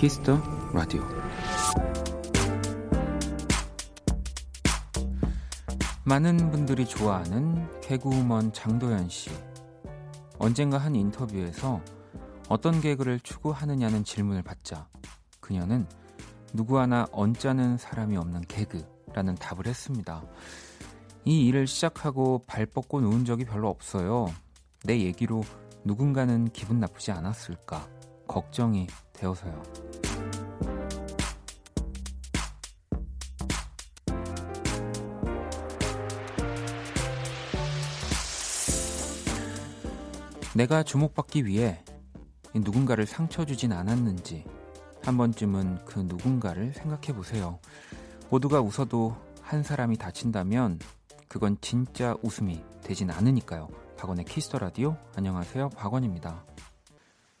Kiss the Radio 많은 분들이 좋아하는 개그우먼 장도연 씨. 언젠가 한 인터뷰에서 어떤 개그를 추구하느냐는 질문을 받자 그녀는 누구 하나 언짢은 사람이 없는 개그라는 답을 했습니다. 이 일을 시작하고 발 뻗고 누운 적이 별로 없어요. 내 얘기로 누군가는 기분 나쁘지 않았을까 걱정이 되어서요. 내가 주목받기 위해 누군가를 상처 주진 않았는지 한 번쯤은 그 누군가를 생각해 보세요. 모두가 웃어도 한 사람이 다친다면 그건 진짜 웃음이 되진 않으니까요. 박원의 Kiss the Radio 안녕하세요. 박원입니다.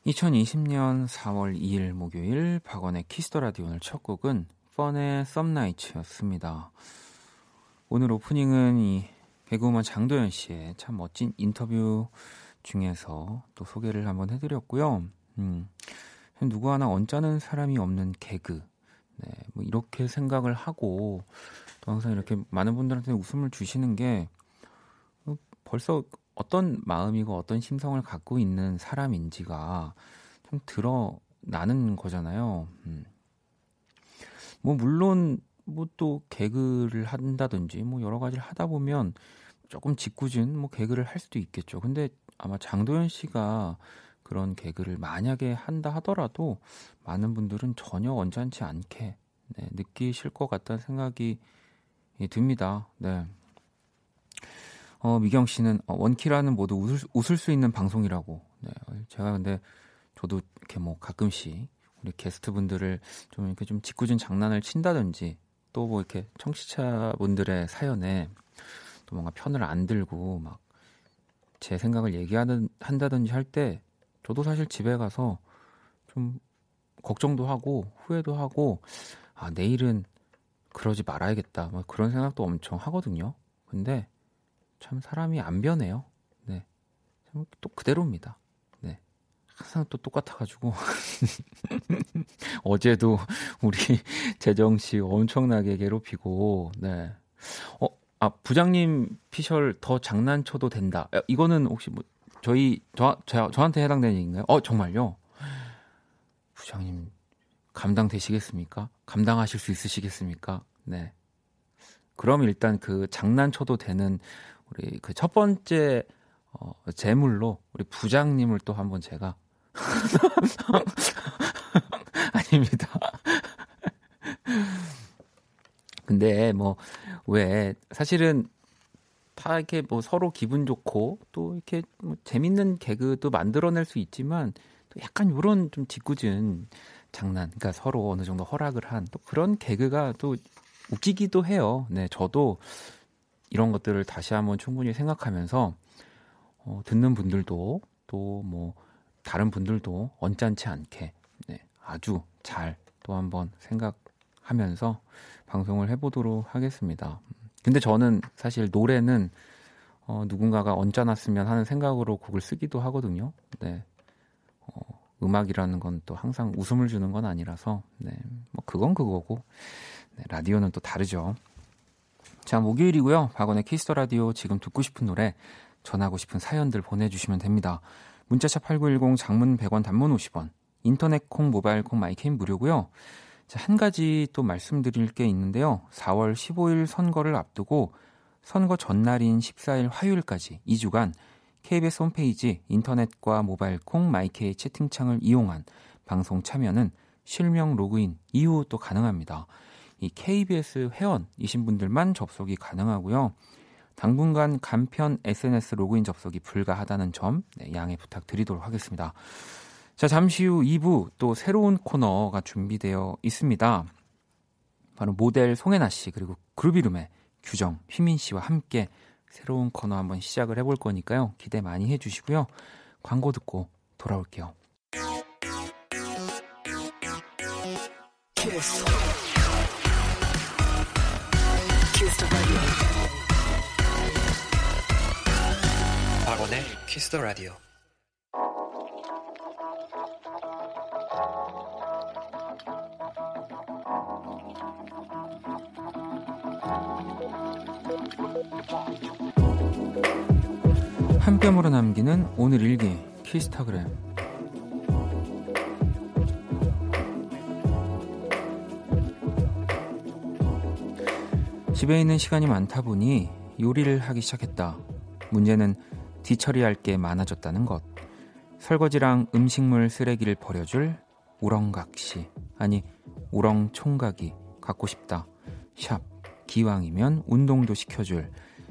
2020년 4월 2일 목요일 박원의 Kiss the Radio 오늘 첫 곡은 펀의 Some Nights였습니다. 오늘 오프닝은 이 개그우먼 장도연 씨의 참 멋진 인터뷰 중에서 또 소개를 한번 해드렸고요. 음, 누구 하나 언짢은 사람이 없는 개그. 네, 뭐 이렇게 생각을 하고 또 항상 이렇게 많은 분들한테 웃음을 주시는 게 어, 벌써 어떤 마음이고 어떤 심성을 갖고 있는 사람인지가 좀 드러나는 거잖아요. 음. 뭐 물론 뭐 또 개그를 한다든지 뭐 여러 가지를 하다 보면 조금 짓궂은 뭐 개그를 할 수도 있겠죠. 근데 아마 장도연 씨가 그런 개그를 만약에 한다 하더라도 많은 분들은 전혀 언짢지 않게 네, 느끼실 것 같다는 생각이 듭니다. 네. 어, 미경 씨는 어, 원키라는 모두 웃을, 웃을 수 있는 방송이라고. 네, 제가 근데 저도 이렇게 뭐 가끔씩 우리 게스트 분들을 좀 이렇게 좀 짓궂은 장난을 친다든지 또 뭐 이렇게 청취자 분들의 사연에 또 뭔가 편을 안 들고 막 제 생각을 얘기하는 한다든지 할 때 저도 사실 집에 가서 좀 걱정도 하고 후회도 하고 아 내일은 그러지 말아야겠다 뭐 그런 생각도 엄청 하거든요. 근데 참 사람이 안 변해요. 네, 또 그대로입니다. 네, 항상 또 똑같아가지고 어제도 우리 재정 씨 엄청나게 괴롭히고 네. 어 아, 부장님 피셜 더 장난쳐도 된다. 이거는 혹시 뭐 저희 저, 저 저한테 해당되는 얘기인가요? 어, 정말요? 부장님 감당되시겠습니까? 감당하실 수 있으시겠습니까? 네. 그럼 일단 그 장난쳐도 되는 우리 그 첫 번째 어, 재물로 우리 부장님을 또 한번 제가 아닙니다. 근데 뭐 왜 사실은 다 이렇게 뭐 서로 기분 좋고 또 이렇게 뭐 재밌는 개그도 만들어낼 수 있지만 또 약간 요런 좀 짓궂은 장난, 그러니까 서로 어느 정도 허락을 한 또 그런 개그가 또 웃기기도 해요. 네, 저도 이런 것들을 다시 한번 충분히 생각하면서 어, 듣는 분들도 또 뭐 다른 분들도 언짢지 않게 네, 아주 잘 또 한번 생각 하면서 방송을 해보도록 하겠습니다. 근데 저는 사실 노래는 어, 누군가가 언짢았으면 하는 생각으로 곡을 쓰기도 하거든요. 네. 어, 음악이라는 건 또 항상 웃음을 주는 건 아니라서, 네. 뭐, 그건 그거고, 네, 라디오는 또 다르죠. 자, 목요일이고요. 박원의 Kiss the Radio 지금 듣고 싶은 노래, 전하고 싶은 사연들 보내주시면 됩니다. 문자샵 8910 장문 100원 단문 50원, 인터넷 콩, 모바일 콩, 마이캠 무료고요. 자, 한 가지 또 말씀드릴 게 있는데요. 4월 15일 선거를 앞두고 선거 전날인 14일 화요일까지 2주간 KBS 홈페이지 인터넷과 모바일 콩 마이케이 채팅창을 이용한 방송 참여는 실명 로그인 이후 또 가능합니다. 이 KBS 회원이신 분들만 접속이 가능하고요. 당분간 간편 SNS 로그인 접속이 불가하다는 점 네, 양해 부탁드리도록 하겠습니다. 자, 잠시 후 2부 또 새로운 코너가 준비되어 있습니다. 바로 모델 송혜나 씨 그리고 그루비룸의 규정 휘민 씨와 함께 새로운 코너 한번 시작을 해볼 거니까요. 기대 많이 해주시고요. 광고 듣고 돌아올게요. 키스. 키스 박원의 키스 더 라디오. 한 뼘으로 남기는 오늘 일기 키스타그램 집에 있는 시간이 많다 보니 요리를 하기 시작했다. 문제는 뒤처리할 게 많아졌다는 것. 설거지랑 음식물 쓰레기를 버려줄 우렁각시 아니 우렁총각이 갖고 싶다. 샵 기왕이면 운동도 시켜줄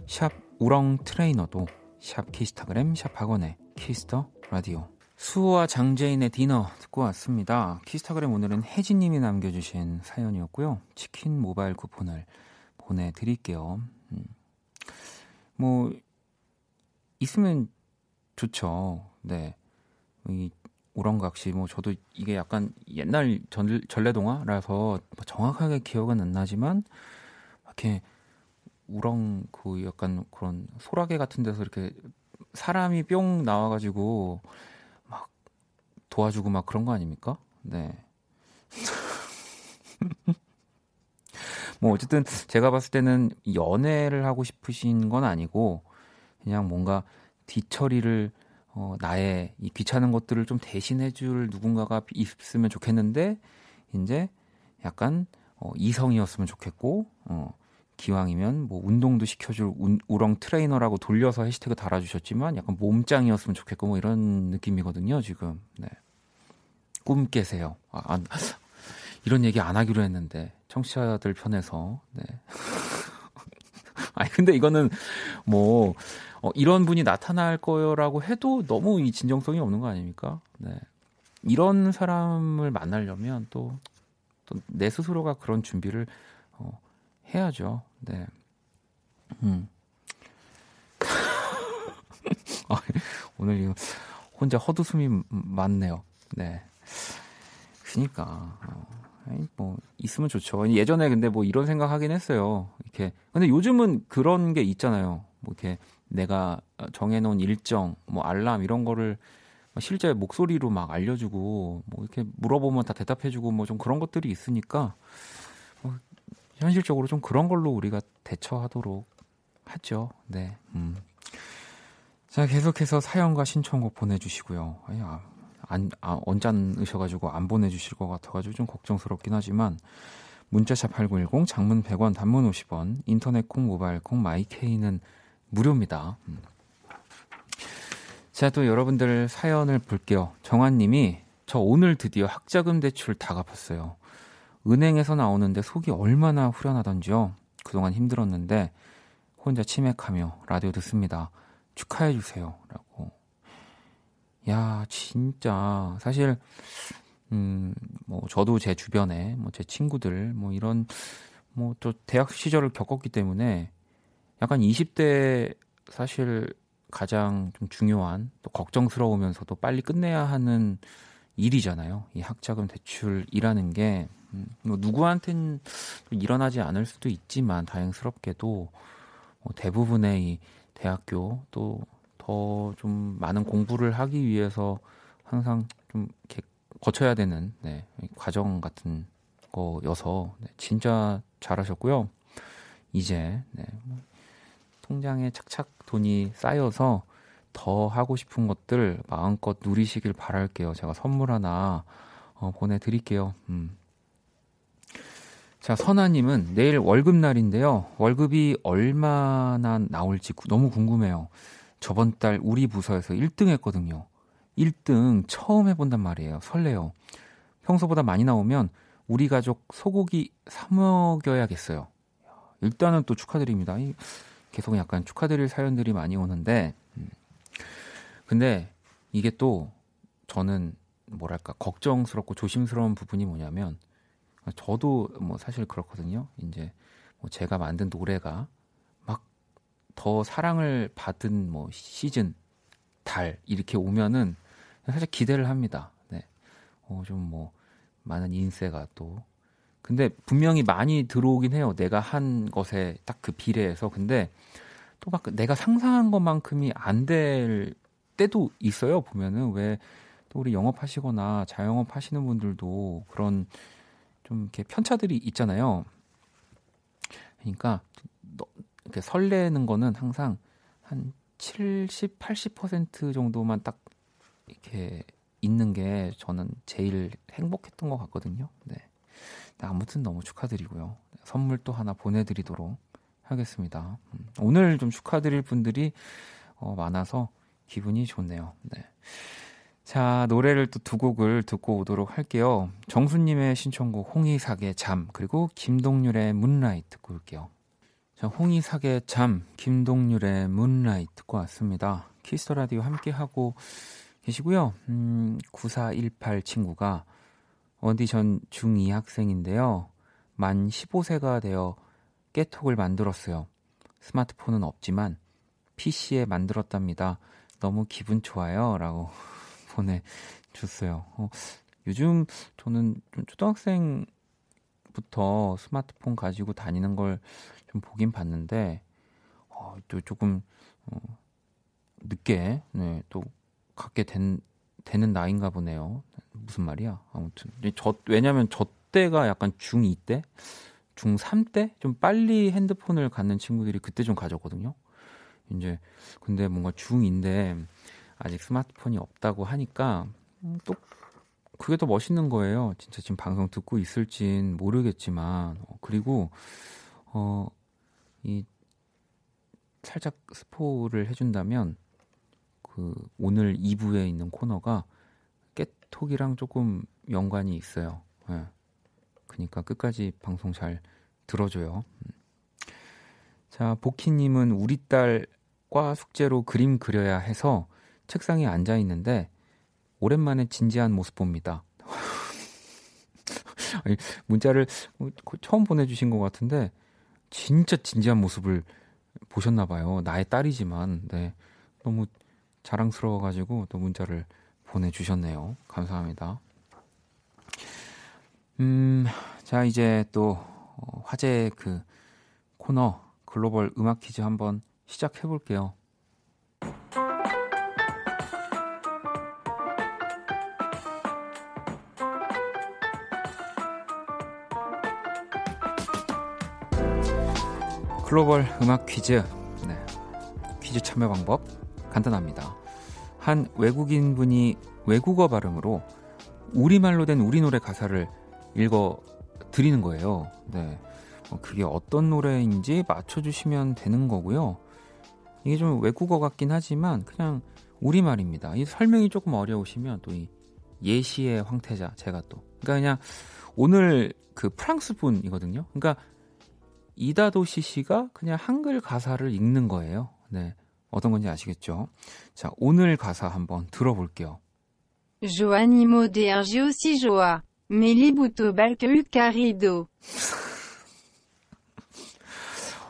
샵 우렁 트레이너도 샵 키스타그램 샵 박원의 Kiss the Radio 수호와 장재인의 Dinner 듣고 왔습니다. 키스타그램 오늘은 혜진님이 남겨주신 사연이었고요. 치킨 모바일 쿠폰을 보내드릴게요. 음. 뭐 있으면 좋죠. 네. 이 우렁각시 뭐 저도 이게 약간 옛날 전, 전래동화라서 뭐 정확하게 기억은 안 나지만 이렇게 우렁 그 약간 그런 소라게 같은 데서 이렇게 사람이 뿅 나와가지고 막 도와주고 막 그런 거 아닙니까? 네. 뭐 어쨌든 제가 봤을 때는 연애를 하고 싶으신 건 아니고 그냥 뭔가 뒤처리를 어, 나의 이 귀찮은 것들을 좀 대신해줄 누군가가 있으면 좋겠는데 이제 약간 어, 이성이었으면 좋겠고 어, 기왕이면 뭐 운동도 시켜줄 운, 우렁 트레이너라고 돌려서 해시태그 달아주셨지만 약간 몸짱이었으면 좋겠고 뭐 이런 느낌이거든요 지금 네. 꿈 깨세요 아, 안, 이런 얘기 안 하기로 했는데 청취자들 편에서 네. 아니 근데 이거는 뭐 어, 이런 분이 나타날 거라고 해도 너무 이 진정성이 없는 거 아닙니까? 네. 이런 사람을 만나려면 또 또 내 스스로가 그런 준비를 어, 해야죠. 네. 음. 아, 오늘 이거 혼자 헛웃음이 많네요. 네. 그니까. 어. 뭐 있으면 좋죠. 예전에 근데 뭐 이런 생각 하긴 했어요. 이렇게 근데 요즘은 그런 게 있잖아요. 뭐 이렇게 내가 정해놓은 일정, 뭐 알람 이런 거를 실제 목소리로 막 알려주고 뭐 이렇게 물어보면 다 대답해주고 뭐 좀 그런 것들이 있으니까 뭐 현실적으로 좀 그런 걸로 우리가 대처하도록 하죠. 네. 음. 자 계속해서 사연과 신청곡 보내주시고요. 아야 안, 아, 언짢으셔가지고 안 보내주실 것 같아가지고 좀 걱정스럽긴 하지만 문자샵 8910 장문 100원 단문 50원 인터넷 콩 모바일 콩 마이케이는 무료입니다. 음. 자, 또 여러분들 사연을 볼게요. 정환님이 저 오늘 드디어 학자금 대출 다 갚았어요. 은행에서 나오는데 속이 얼마나 후련하던지요. 그동안 힘들었는데 혼자 치맥하며 라디오 듣습니다. 축하해 주세요. 라고. 야, 진짜 사실 음, 뭐 저도 제 주변에 뭐 제 친구들 뭐 이런 뭐 또 대학 시절을 겪었기 때문에 약간 20대 사실 가장 좀 중요한 또 걱정스러우면서도 빨리 끝내야 하는 일이잖아요. 이 학자금 대출이라는 게 음, 뭐 누구한텐 일어나지 않을 수도 있지만 다행스럽게도 뭐 대부분의 이 대학교 또 더 좀 많은 공부를 하기 위해서 항상 좀 이렇게 거쳐야 되는 네, 과정 같은 거여서 네, 진짜 잘하셨고요. 이제 네, 뭐 통장에 착착 돈이 쌓여서 더 하고 싶은 것들 마음껏 누리시길 바랄게요. 제가 선물 하나 어, 보내드릴게요. 음. 자, 선아님은 내일 월급날인데요. 월급이 얼마나 나올지 너무 궁금해요. 저번 달 우리 부서에서 1등 했거든요. 1등 처음 해본단 말이에요. 설레요. 평소보다 많이 나오면 우리 가족 소고기 사 먹여야겠어요. 일단은 또 축하드립니다. 계속 약간 축하드릴 사연들이 많이 오는데, 음. 근데 이게 또 저는 뭐랄까 걱정스럽고 조심스러운 부분이 뭐냐면 저도 뭐 사실 그렇거든요. 이제 뭐 제가 만든 노래가 더 사랑을 받은 뭐 시즌 달 이렇게 오면은 사실 기대를 합니다. 네. 어, 좀 뭐 많은 인세가 또 근데 분명히 많이 들어오긴 해요. 내가 한 것에 딱 그 비례해서 근데 또 막 내가 상상한 것만큼이 안 될 때도 있어요. 보면은 왜 또 우리 영업하시거나 자영업 하시는 분들도 그런 좀 이렇게 편차들이 있잖아요. 그러니까 이렇게 설레는 거는 항상 한 70, 80% 정도만 딱 이렇게 있는 게 저는 제일 행복했던 것 같거든요. 네. 아무튼 너무 축하드리고요. 선물 또 하나 보내드리도록 하겠습니다. 음, 오늘 좀 축하드릴 분들이 어, 많아서 기분이 좋네요. 네. 자, 노래를 또 두 곡을 듣고 오도록 할게요. 정수님의 신청곡 홍이삭의 잠, 그리고 김동률의 Moonlight 듣고 올게요. 자, 홍이삭의 잠, 김동률의 Moonlight 듣고 왔습니다. Kiss the Radio 함께하고 계시고요. 음, 9418 친구가 어디 전 중2 학생인데요. 만 15세가 되어 깨톡을 만들었어요. 스마트폰은 없지만 PC에 만들었답니다. 너무 기분 좋아요. 라고 보내줬어요. 어, 요즘 저는 좀 초등학생부터 스마트폰 가지고 다니는 걸 좀 보긴 봤는데, 어, 또 조금, 어, 늦게, 네, 또 갖게 된, 되는 나이인가 보네요. 무슨 말이야? 아무튼. 저, 왜냐면 저 때가 약간 중2 때? 중3 때? 좀 빨리 핸드폰을 갖는 친구들이 그때 좀 가졌거든요. 이제, 근데 뭔가 중2인데, 아직 스마트폰이 없다고 하니까 음, 또 그게 더 멋있는 거예요. 진짜 지금 방송 듣고 있을진 모르겠지만 어, 그리고 어 이 살짝 스포를 해준다면 그 오늘 2부에 있는 코너가 깨톡이랑 조금 연관이 있어요. 예. 그러니까 끝까지 방송 잘 들어줘요. 음. 자, 보키님은 우리 딸과 숙제로 그림 그려야 해서 책상에 앉아 있는데 오랜만에 진지한 모습 봅니다. 아니, 문자를 처음 보내주신 것 같은데 진짜 진지한 모습을 보셨나 봐요. 나의 딸이지만 네 너무 자랑스러워가지고 또 문자를 보내주셨네요. 감사합니다. 음, 자 이제 또 어, 화제 그 코너 글로벌 음악 퀴즈 한번 시작해 볼게요. 글로벌 음악 퀴즈. 네. 퀴즈 참여 방법 간단합니다. 한 외국인 분이 외국어 발음으로 우리말로 된 우리 노래 가사를 읽어 드리는 거예요. 네. 뭐 그게 어떤 노래인지 맞춰주시면 되는 거고요. 이게 좀 외국어 같긴 하지만 그냥 우리말입니다. 이 설명이 조금 어려우시면 또 이 예시의 황태자 제가 또 그러니까 그냥 오늘 그 프랑스 분이거든요. 그러니까 이다도시 씨가 그냥 한글 가사를 읽는 거예요. 네. 어떤 건지 아시겠죠? 자, 오늘 가사 한번 들어볼게요. Joanimo de Argio joa. Melibuto balque carido.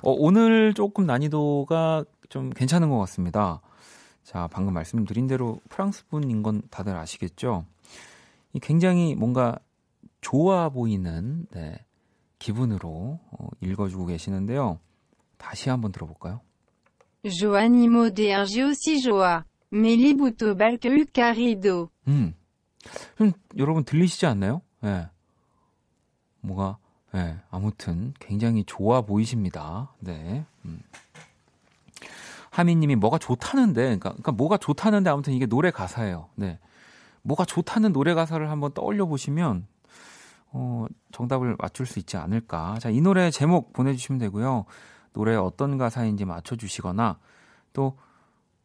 어, 오늘 조금 난이도가 좀 괜찮은 것 같습니다. 자, 방금 말씀드린 대로 프랑스 분인 건 다들 아시겠죠? 이 굉장히 뭔가 좋아 보이는 네, 기분으로 어, 읽어주고 계시는데요. 다시 한번 들어볼까요? Joanimo de Argio joa. Melibuto balque carido. 음, 좀 여러분 들리시지 않나요? 예. 네. 뭐가 예, 네, 아무튼 굉장히 좋아 보이십니다. 네. 음. 하미님이 뭐가 좋다는데, 그러니까, 그러니까 뭐가 좋다는데 아무튼 이게 노래 가사예요. 네. 뭐가 좋다는 노래 가사를 한번 떠올려 보시면 어, 정답을 맞출 수 있지 않을까. 자, 이 노래 제목 보내주시면 되고요. 노래 어떤 가사인지 맞춰주시거나 또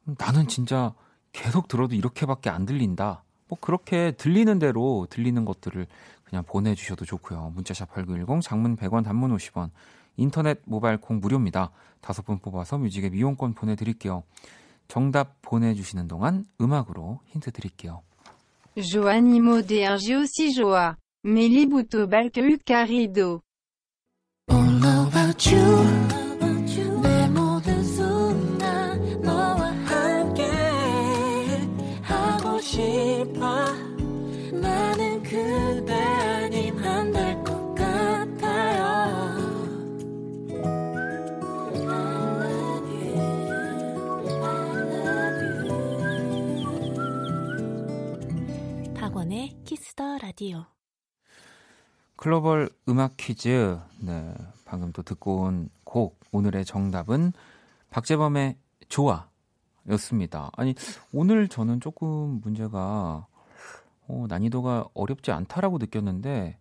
나는 진짜 계속 들어도 이렇게밖에 안 들린다. 뭐 그렇게 들리는 대로 들리는 것들을 그냥 보내주셔도 좋고요. 문자샵 8910 장문 100원 단문 50원 인터넷 모바일 콩 무료입니다. 다섯 분 뽑아서 뮤직의 미용권 보내드릴게요. 정답 보내주시는 동안 음악으로 힌트 드릴게요. Joanimo de joa. Melibuto Balkul Carido All about you Kiss the Radio 글로벌 음악 퀴즈. 네, 방금 또 듣고 온 곡. 오늘의 정답은 박재범의 좋아 였습니다. 아니, 오늘 저는 조금 문제가 어, 난이도가 어렵지 않다라고 느꼈는데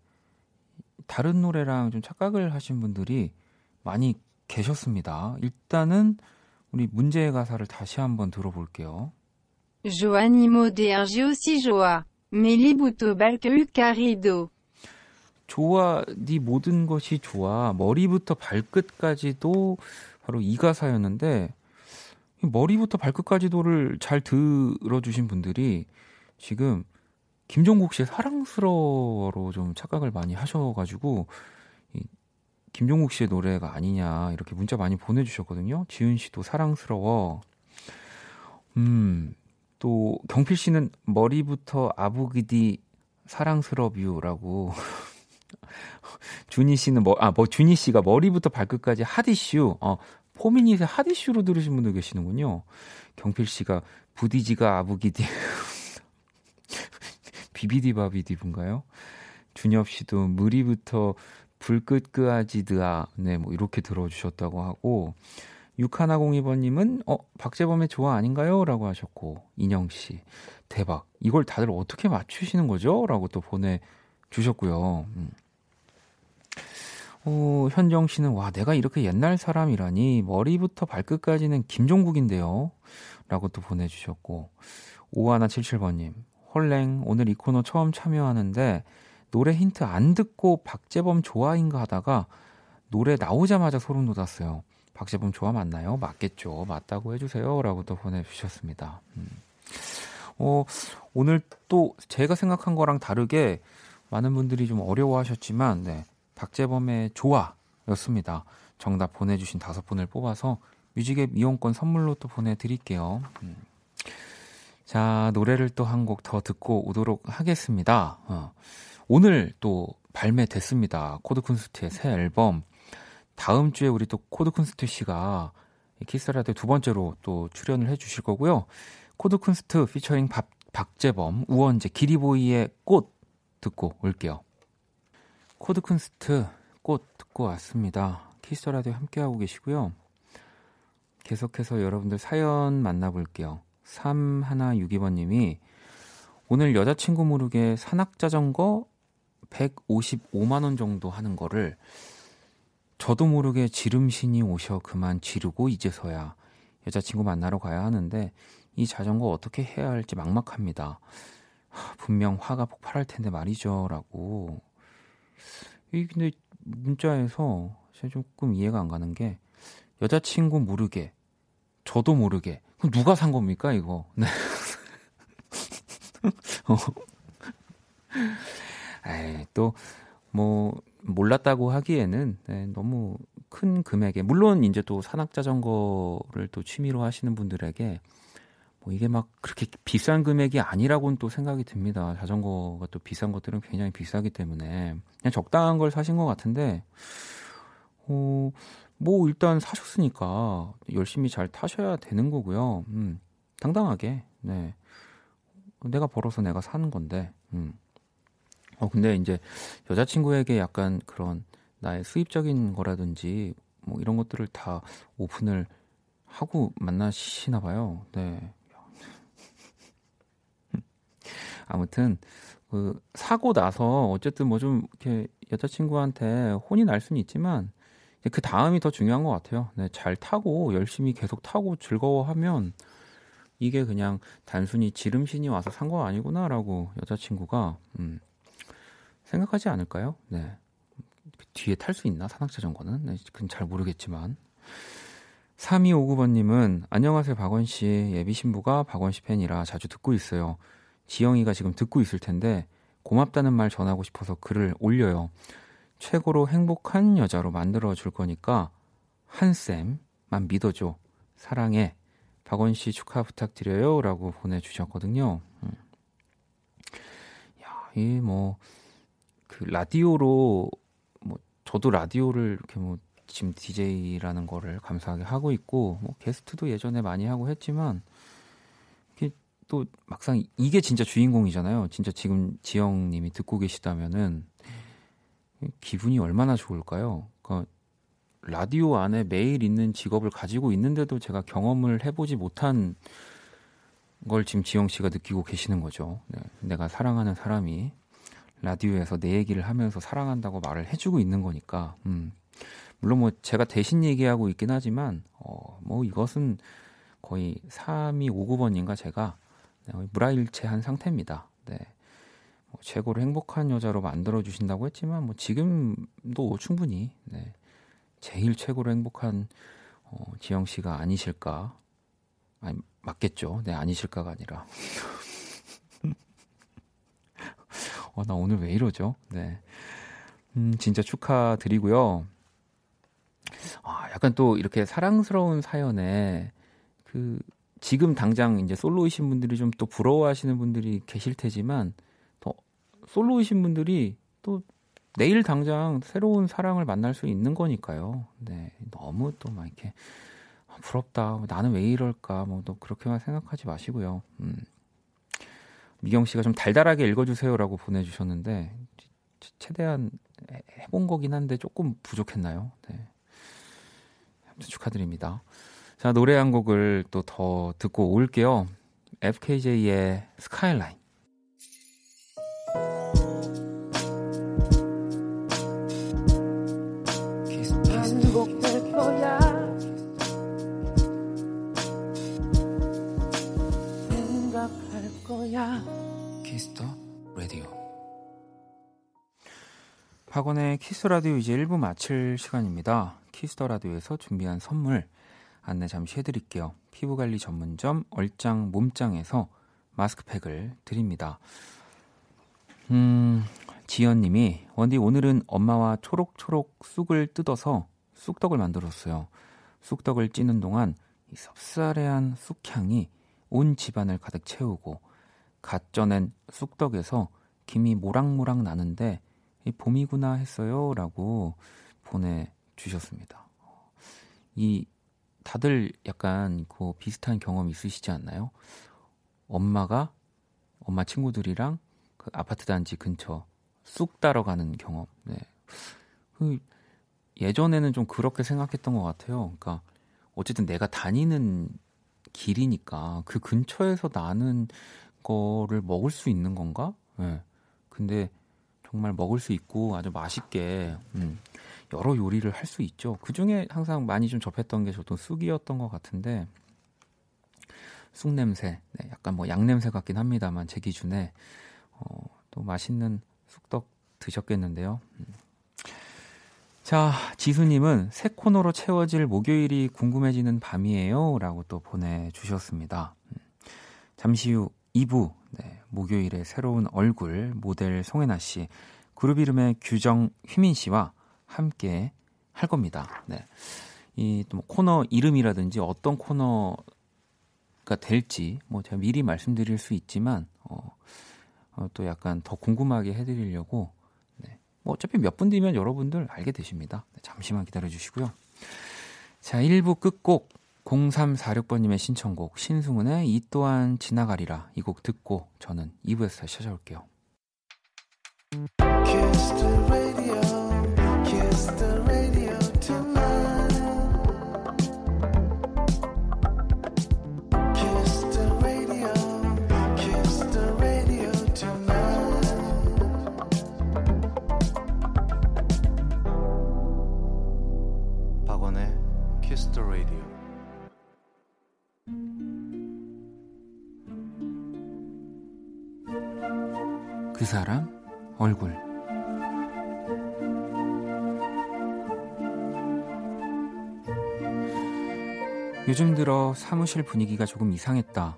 다른 노래랑 좀 착각을 하신 분들이 많이 계셨습니다. 일단은 우리 문제의 가사를 다시 한번 들어볼게요. Joanimo dergi aussi joa. Melibuto balque carido. 좋아, 네 모든 것이 좋아. 머리부터 발끝까지도 바로 이 가사였는데 이 머리부터 발끝까지도를 잘 들어주신 분들이 지금 김종국 씨의 사랑스러워로 좀 착각을 많이 하셔가지고 이 김종국 씨의 노래가 아니냐 이렇게 문자 많이 보내주셨거든요. 지은 씨도 사랑스러워. 음, 또 경필 씨는 머리부터 아부기디 사랑스러뷰라고. 준희 씨는 뭐, 아, 뭐, 준희 씨가 머리부터 발끝까지 핫이슈, 어, 포미닛의 핫이슈로 들으신 분들 계시는군요. 경필 씨가 부디지가 아부기디. 비비디바비디인가요? 준엽 씨도 무리부터 불끝끄아지드아, 네, 뭐, 이렇게 들어주셨다고 하고, 6102번님은, 어, 박재범의 좋아 아닌가요? 라고 하셨고, 인영 씨, 대박. 이걸 다들 어떻게 맞추시는 거죠? 라고 또 보내 주셨고요. 음. 어, 현정 씨는, 와, 내가 이렇게 옛날 사람이라니, 머리부터 발끝까지는 김종국인데요. 라고 또 보내주셨고, 5177번님, 헐랭, 오늘 이 코너 처음 참여하는데, 노래 힌트 안 듣고 박재범 좋아인가 하다가, 노래 나오자마자 소름 돋았어요. 박재범 좋아 맞나요? 맞겠죠. 맞다고 해주세요. 라고 또 보내주셨습니다. 음. 어, 오늘 또 제가 생각한 거랑 다르게 많은 분들이 좀 어려워하셨지만, 네. 박재범의 좋아였습니다. 정답 보내주신 다섯 분을 뽑아서 뮤직앱 이용권 선물로 또 보내드릴게요. 음. 자, 노래를 또 한 곡 더 듣고 오도록 하겠습니다. 어. 오늘 또 발매됐습니다. 코드쿤스트의 새 앨범. 다음 주에 우리 또 코드쿤스트 씨가 Kiss Radio 두 번째로 또 출연을 해 주실 거고요. 코드쿤스트 피처링 박, 박재범, 우원재, 기리보이의 꽃 듣고 올게요. 코드 쿤스트 꽃 듣고 왔습니다. Kiss Radio 함께하고 계시고요. 계속해서 여러분들 사연 만나볼게요. 3162번님이 오늘 여자친구 모르게 산악자전거 155만원 정도 하는 거를 저도 모르게 지름신이 오셔 그만 지르고 이제서야 여자친구 만나러 가야 하는데 이 자전거 어떻게 해야 할지 막막합니다. 하, 분명 화가 폭발할 텐데 말이죠. 라고. 이 근데 문자에서 제가 조금 이해가 안 가는 게 여자친구 모르게 저도 모르게 그럼 누가 산 겁니까 이거? 네. 어. 에이, 또 뭐 몰랐다고 하기에는 네, 너무 큰 금액에 물론 이제 또 산악 자전거를 또 취미로 하시는 분들에게 뭐 이게 막 그렇게 비싼 금액이 아니라고는 또 생각이 듭니다. 자전거가 또 비싼 것들은 굉장히 비싸기 때문에 그냥 적당한 걸 사신 것 같은데 어, 뭐 일단 사셨으니까 열심히 잘 타셔야 되는 거고요. 음, 당당하게 네 내가 벌어서 내가 사는 건데 음. 어, 근데 이제 여자친구에게 약간 그런 나의 수입적인 거라든지 뭐 이런 것들을 다 오픈을 하고 만나시나 봐요. 네. 아무튼 그 사고 나서 어쨌든 뭐 좀 이렇게 여자친구한테 혼이 날 수는 있지만 그 다음이 더 중요한 것 같아요. 네, 잘 타고 열심히 계속 타고 즐거워하면 이게 그냥 단순히 지름신이 와서 산 거 아니구나라고 여자친구가 음, 생각하지 않을까요? 네. 뒤에 탈 수 있나? 산악자전거는? 네, 그건 잘 모르겠지만. 3259번님은 안녕하세요 박원 씨 예비 신부가 박원 씨 팬이라 자주 듣고 있어요. 지영이가 지금 듣고 있을 텐데 고맙다는 말 전하고 싶어서 글을 올려요. 최고로 행복한 여자로 만들어 줄 거니까 한쌤만 믿어줘. 사랑해. 박원 씨 축하 부탁드려요 라고 보내주셨거든요. 음. 야, 이 뭐 그 라디오로 뭐 저도 라디오를 이렇게 뭐 지금 DJ라는 거를 감사하게 하고 있고 뭐 게스트도 예전에 많이 하고 했지만 또 막상 이게 진짜 주인공이잖아요. 진짜 지금 지영 님이 듣고 계시다면은 기분이 얼마나 좋을까요? 그러니까 라디오 안에 매일 있는 직업을 가지고 있는데도 제가 경험을 해보지 못한 걸 지금 지영 씨가 느끼고 계시는 거죠. 네, 내가 사랑하는 사람이 라디오에서 내 얘기를 하면서 사랑한다고 말을 해주고 있는 거니까. 음. 물론 뭐 제가 대신 얘기하고 있긴 하지만 어, 뭐 이것은 거의 3259번인가 제가 무라일체한 상태입니다. 네. 뭐 최고로 행복한 여자로 만들어 주신다고 했지만 뭐 지금도 충분히 네. 제일 최고로 행복한 어, 지영 씨가 아니실까? 아니 맞겠죠. 네 아니실까가 아니라. 어, 나 오늘 왜 이러죠? 네. 음, 진짜 축하드리고요. 아, 약간 또 이렇게 사랑스러운 사연에 그 지금 당장 이제 솔로이신 분들이 좀 또 부러워하시는 분들이 계실 테지만 또 솔로이신 분들이 또 내일 당장 새로운 사랑을 만날 수 있는 거니까요. 네. 너무 또 막 이렇게 아, 부럽다. 나는 왜 이럴까? 뭐 또 그렇게만 생각하지 마시고요. 음. 미경 씨가 좀 달달하게 읽어주세요라고 보내주셨는데 최대한 해본 거긴 한데 조금 부족했나요? 네. 축하드립니다. 자 노래 한 곡을 또 더 듣고 올게요. FKJ의 Skyline. 반복될 거야. 생각할 거야. Kiss the Radio. 박원의 Kiss the Radio 이제 1부 마칠 시간입니다. Kiss the Radio에서 준비한 선물 안내 잠시 해드릴게요. 피부관리 전문점 얼짱 몸짱에서 마스크팩을 드립니다. 음, 지연님이 원디 오늘은 엄마와 초록초록 쑥을 뜯어서 쑥떡을 만들었어요. 쑥떡을 찌는 동안 이 쌉쌀한 쑥향이 온 집안을 가득 채우고 갓 쪄낸 쑥떡에서 김이 모락모락 나는데 이 봄이구나 했어요라고 보내주셨습니다. 이 다들 약간 그 비슷한 경험 있으시지 않나요? 엄마가 엄마 친구들이랑 그 아파트 단지 근처 쑥 따러 가는 경험. 네. 그 예전에는 좀 그렇게 생각했던 것 같아요. 그러니까 어쨌든 내가 다니는 길이니까 그 근처에서 나는 거를 먹을 수 있는 건가? 네. 근데 정말 먹을 수 있고 아주 맛있게 음, 여러 요리를 할 수 있죠. 그 중에 항상 많이 좀 접했던 게 저도 쑥이었던 것 같은데 쑥 냄새, 네, 약간 뭐 양 냄새 같긴 합니다만 제 기준에 어, 또 맛있는 쑥떡 드셨겠는데요. 음. 자, 지수님은 새 코너로 채워질 목요일이 궁금해지는 밤이에요. 라고 또 보내주셨습니다. 음. 잠시 후 2부, 네, 목요일의 새로운 얼굴, 모델 송혜나 씨, 그룹 이름의 규정 휘민 씨와 함께 할 겁니다. 네. 이또 뭐 코너 이름이라든지 어떤 코너가 될지 뭐 제가 미리 말씀드릴 수 있지만 어, 어, 또 약간 더 궁금하게 해드리려고 네. 뭐 어차피 몇 분 뒤면 여러분들 알게 되십니다. 네, 잠시만 기다려 주시고요. 자, 1부 끝곡 0346번님의 신청곡 신승훈의 이 또한 지나가리라 이 곡 듣고 저는 2부에서 다시 찾아올게요. 그 사람 얼굴 요즘 들어 사무실 분위기가 조금 이상했다.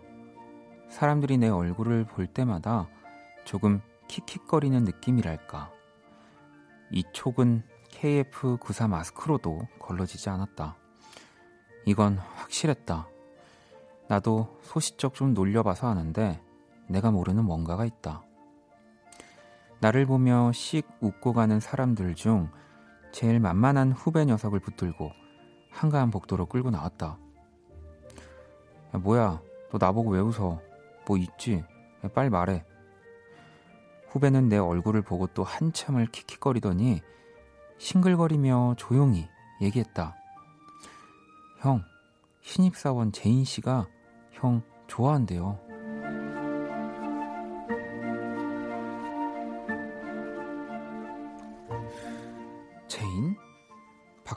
사람들이 내 얼굴을 볼 때마다 조금 킥킥거리는 느낌이랄까. 이 촉은 KF94 마스크로도 걸러지지 않았다. 이건 확실했다. 나도 소시적 좀 놀려봐서 아는데 내가 모르는 뭔가가 있다. 나를 보며 씩 웃고 가는 사람들 중 제일 만만한 후배 녀석을 붙들고 한가한 복도로 끌고 나왔다. 야, 뭐야, 너 나보고 왜 웃어? 뭐 있지? 빨리 말해. 후배는 내 얼굴을 보고 또 한참을 킥킥거리더니 싱글거리며 조용히 얘기했다. 형, 신입사원 제인 씨가 형 좋아한대요.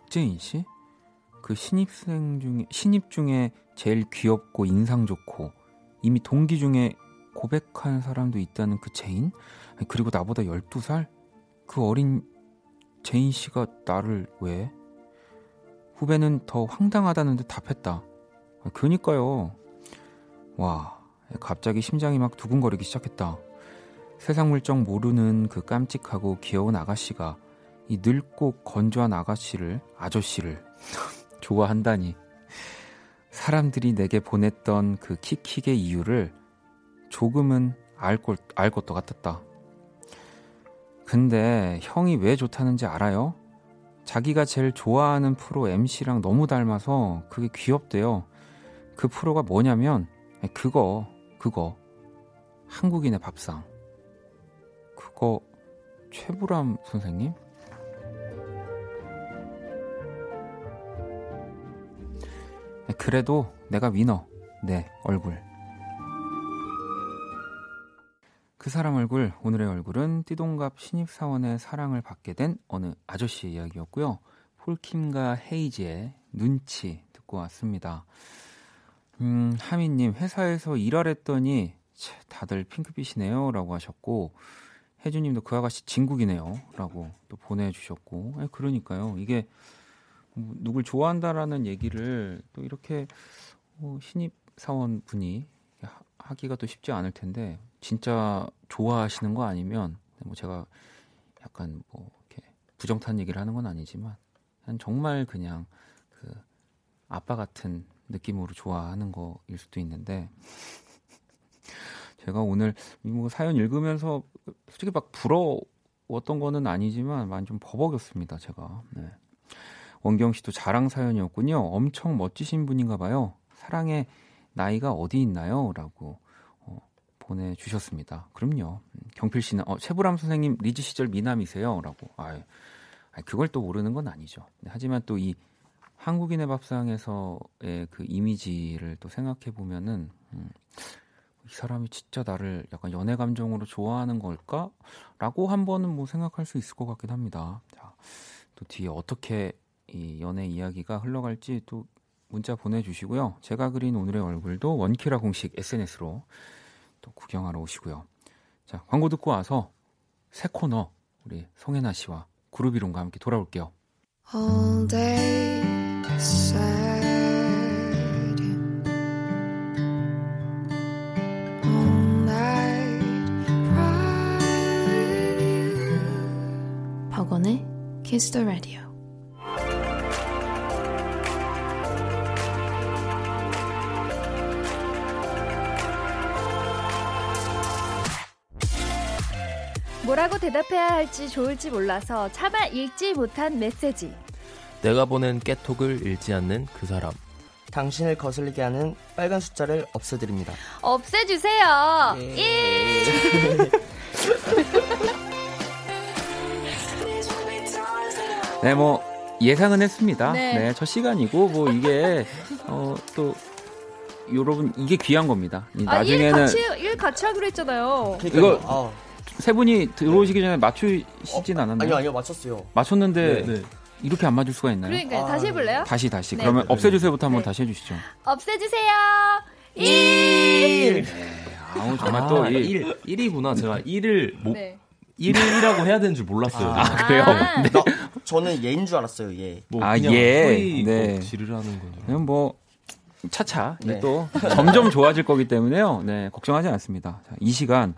박제인 씨? 그 신입생 중에 신입 중에 제일 귀엽고 인상 좋고 이미 동기 중에 고백한 사람도 있다는 그 제인? 그리고 나보다 12살? 그 어린 제인 씨가 나를 왜? 후배는 더 황당하다는 듯 답했다. 그니까요. 와, 갑자기 심장이 막 두근거리기 시작했다. 세상 물정 모르는 그 깜찍하고 귀여운 아가씨가 이 늙고 건조한 아가씨를, 아저씨를 좋아한다니. 사람들이 내게 보냈던 그 킥킥의 이유를 조금은 알, 것, 알 것도 같았다. 근데 형이 왜 좋다는지 알아요? 자기가 제일 좋아하는 프로 MC랑 너무 닮아서 그게 귀엽대요. 그 프로가 뭐냐면 그거 그거 한국인의 밥상. 그거 최불암 선생님? 그래도 내가 위너. 네, 얼굴. 그 사람 얼굴, 오늘의 얼굴은 띠동갑 신입사원의 사랑을 받게 된 어느 아저씨의 이야기였고요. 폴킴과 헤이지의 눈치 듣고 왔습니다. 음, 하미님, 회사에서 일하랬더니 다들 핑크빛이네요. 라고 하셨고, 혜주님도 그 아가씨 진국이네요. 라고 또 보내주셨고, 에, 그러니까요. 이게 뭐 누굴 좋아한다라는 얘기를 또 이렇게 어, 신입 사원 분이 하기가 또 쉽지 않을 텐데 진짜 좋아하시는 거 아니면 뭐 제가 약간 뭐 이렇게 부정탄 얘기를 하는 건 아니지만 정말 그냥 그 아빠 같은 느낌으로 좋아하는 거일 수도 있는데 제가 오늘 뭐 사연 읽으면서 솔직히 막 부러웠던 거는 아니지만 많이 좀 버벅였습니다 제가 네. 원경 씨도 자랑 사연이었군요 엄청 멋지신 분인가 봐요 사랑의 나이가 어디 있나요? 라고 어, 보내주셨습니다. 그럼요. 경필 씨는 어, 최불암 선생님 리즈 시절 미남이세요? 라고. 아 그걸 또 모르는 건 아니죠. 하지만 또 이 한국인의 밥상에서의 그 이미지를 또 생각해 보면은 음, 이 사람이 진짜 나를 약간 연애 감정으로 좋아하는 걸까? 라고 한 번은 뭐 생각할 수 있을 것 같긴 합니다. 자, 또 뒤에 어떻게 이 연애 이야기가 흘러갈지 또 문자 보내주시고요. 제가 그린 오늘의 얼굴도 원키라 공식 SNS로 또 구경하러 오시고요. 자, 광고 듣고 와서 새 코너 우리 송혜나 씨와 그룹 이론과 함께 돌아올게요. All day sad. All night cry 박원의 뭐라고 대답해야 할지 좋을지 몰라서 차마 읽지 못한 메시지. 내가 보낸 깨톡을 읽지 않는 그 사람. 당신을 거슬리게 하는 빨간 숫자를 없애드립니다. 없애주세요. 예. 1. 네, 뭐 예상은 했습니다. 네, 네 첫 시간이고 뭐 이게 어, 또 여러분 이게 귀한 겁니다. 나중에는 아, 일 같이, 일 같이 하기로 했잖아요. 이거 아. 세 분이 들어오시기 전에 맞추시진 어, 않았나요? 아니요, 아니요, 맞췄어요. 맞췄는데 네. 네. 이렇게 안 맞을 수가 있나요? 그러니까 아, 다시 해볼래요? 다시 다시. 네. 그러면 없애주세요부터 한번 네. 다시 해주시죠. 없애주세요. 1. 아우 정말 아, 또 1. 1이구나. 제가 1을 뭐 네. 1이라고 해야 되는 줄 몰랐어요. 아, 아 그래요? 아. 네. 나, 저는 얘인 줄 알았어요. 얘. 뭐 아, 예. 네. 뭐 지르라는 거죠. 그냥 뭐 차차 네. 또 점점 좋아질 거기 때문에요. 네, 걱정하지 않습니다. 자, 이 시간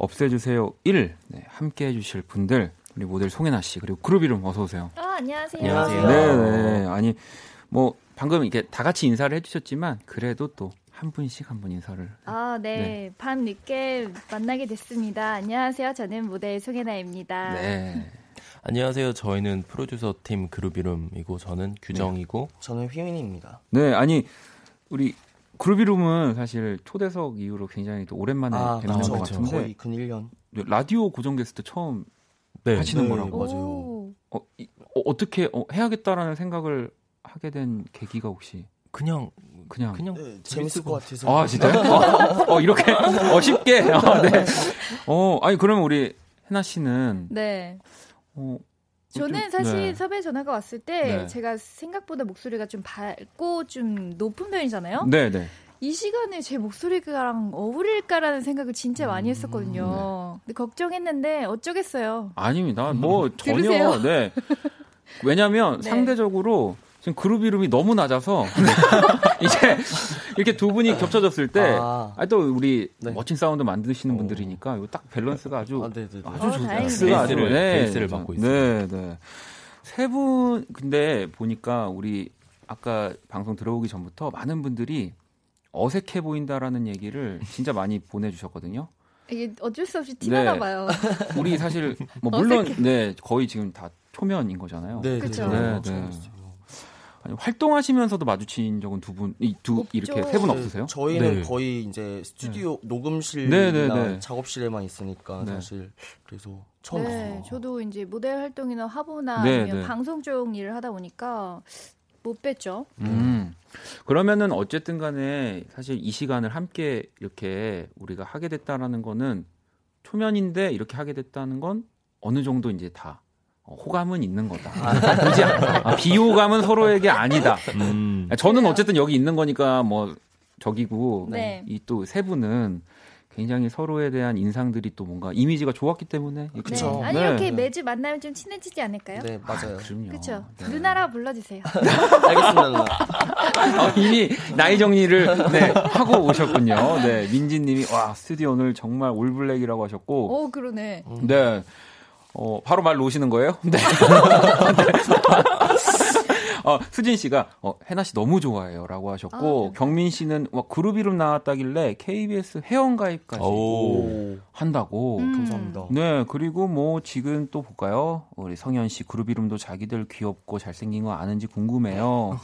없애주세요 1 네, 함께 해주실 분들 우리 모델 송혜나 씨 그리고 그룹 이름 어서 오세요. 아 안녕하세요. 안녕하세요. 네, 네. 아니 뭐 방금 이렇게 다 같이 인사를 해주셨지만 그래도 또 한 분씩 한 분 인사를. 아, 네. 네. 밤 늦게 만나게 됐습니다. 안녕하세요. 저는 모델 송혜나입니다. 네. 안녕하세요. 저희는 프로듀서 팀 그룹 이름이고 저는 규정이고 네. 저는 휘민입니다. 네, 아니 우리 그루비룸은 사실 초대석 이후로 굉장히 또 오랜만에 아, 뵙는 그렇죠. 것 같은데 거의 근 1년. 라디오 고정 게스트 처음 네. 하시는 네, 거라고. 맞아요. 어, 이, 어, 떻게 어, 해야겠다라는 생각을 하게 된 계기가 혹시 그냥 그냥 그냥 네, 재밌을 것 같아서. 아 진짜요? 어, 어, 이렇게 어, 쉽게 어, 네. 어 아니 그러면 우리 해나 씨는 네. 어, 저는 좀- 사실 네. 섭외 전화가 왔을 때 네. 제가 생각보다 목소리가 좀 밝고 좀 높은 편이잖아요. 네, 네. 이 시간에 제 목소리랑 어울릴까라는 생각을 진짜 많이 음, 했었거든요. 네. 근데 걱정했는데 어쩌겠어요. 아닙니다. 뭐 전혀 들으세요? 네. 왜냐면 네. 상대적으로 지금 그룹 이름이 너무 낮아서 이제 이렇게 두 분이 겹쳐졌을 때 아. 아, 또 우리 네. 멋진 사운드 만드시는 분들이니까 이거 딱 밸런스가 아주 아, 네, 네, 네. 아주 어, 좋- 다행이네요. 밸런스가 아주- 베이스를- 베이스를 좀- 맡고 네, 네. 세 분 근데 보니까 우리 아까 방송 들어오기 전부터 많은 분들이 어색해 보인다라는 얘기를 진짜 많이 보내주셨거든요. 이게 어쩔 수 없이 티나나 네. 봐요. 우리 사실 뭐 물론 네 거의 지금 다 초면인 거잖아요. 네, 그쵸. 네, 네, 네. 네. 아니, 활동하시면서도 마주친 적은 두 분, 이 두 이렇게 세분 네, 없으세요? 저희는 네. 거의 이제 스튜디오 녹음실이나 네, 네, 네. 작업실에만 있으니까 네. 사실 그래서 처음 네, 봤어요. 저도 이제 모델 활동이나 화보나 네, 아니면 네. 방송 쪽 일을 하다 보니까 못 뵀죠. 음. 그러면은 어쨌든 간에 사실 이 시간을 함께 이렇게 우리가 하게 됐다라는 거는 초면인데 이렇게 하게 됐다는 건 어느 정도 이제 다 어, 호감은 있는 거다. 굳이 아, 비호감은 서로에게 아니다. 음. 저는. 어쨌든 여기 있는 거니까 뭐 적이고 네. 이또 세 분은 굉장히 서로에 대한 인상들이 또 뭔가 이미지가 좋았기 때문에. 네. 아니 네. 이렇게 매주 만나면 좀 친해지지 않을까요? 네, 맞아요. 그럼요. 그렇죠. 네. 누나라 불러주세요. 알겠습니다, 누나. 어, 이미 나이 정리를 네, 하고 오셨군요. 네, 민지님이 와 스튜디오 오늘 정말 올블랙이라고 하셨고, 오 그러네. 네, 어, 바로 말 놓으시는 거예요? 네. 어, 수진 씨가 어, 해나 씨 너무 좋아해요라고 하셨고, 아, 네. 경민 씨는 와, 그룹 이름 나왔다길래 KBS 회원 가입까지 오. 한다고. 음. 감사합니다. 네, 그리고 뭐 지금 또 볼까요? 우리 성현 씨 그룹 이름도 자기들 귀엽고 잘생긴 거 아는지 궁금해요.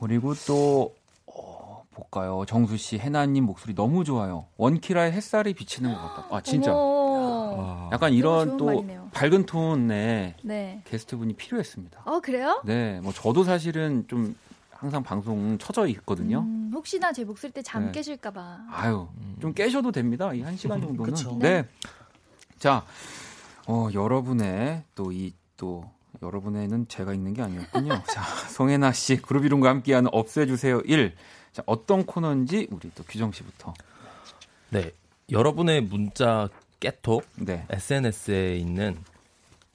그리고 또 어, 볼까요? 정수 씨, 해나님 목소리 너무 좋아요. 원키라의 햇살이 비치는 것 같다. 아 진짜. 어머. 아. 약간 이런 또 말이네요. 밝은 톤의 네. 게스트분이 필요했습니다. 어 그래요? 네, 뭐 저도 사실은 좀 항상 방송 쳐져 있거든요. 음, 혹시나 제 목소리 때잠 네. 깨실까봐. 아유, 좀 깨셔도 됩니다. 이 한 시간 정도는. 그쵸. 네. 자, 어, 여러분의 또이또 여러분의는 제가 읽는 게 아니었군요. 자, 송혜나 씨 그룹 이름과 함께하는 없애주세요 1. 자, 어떤 코너인지 우리 또 규정 씨부터. 네. 여러분의 문자 깨톡 네. SNS에 있는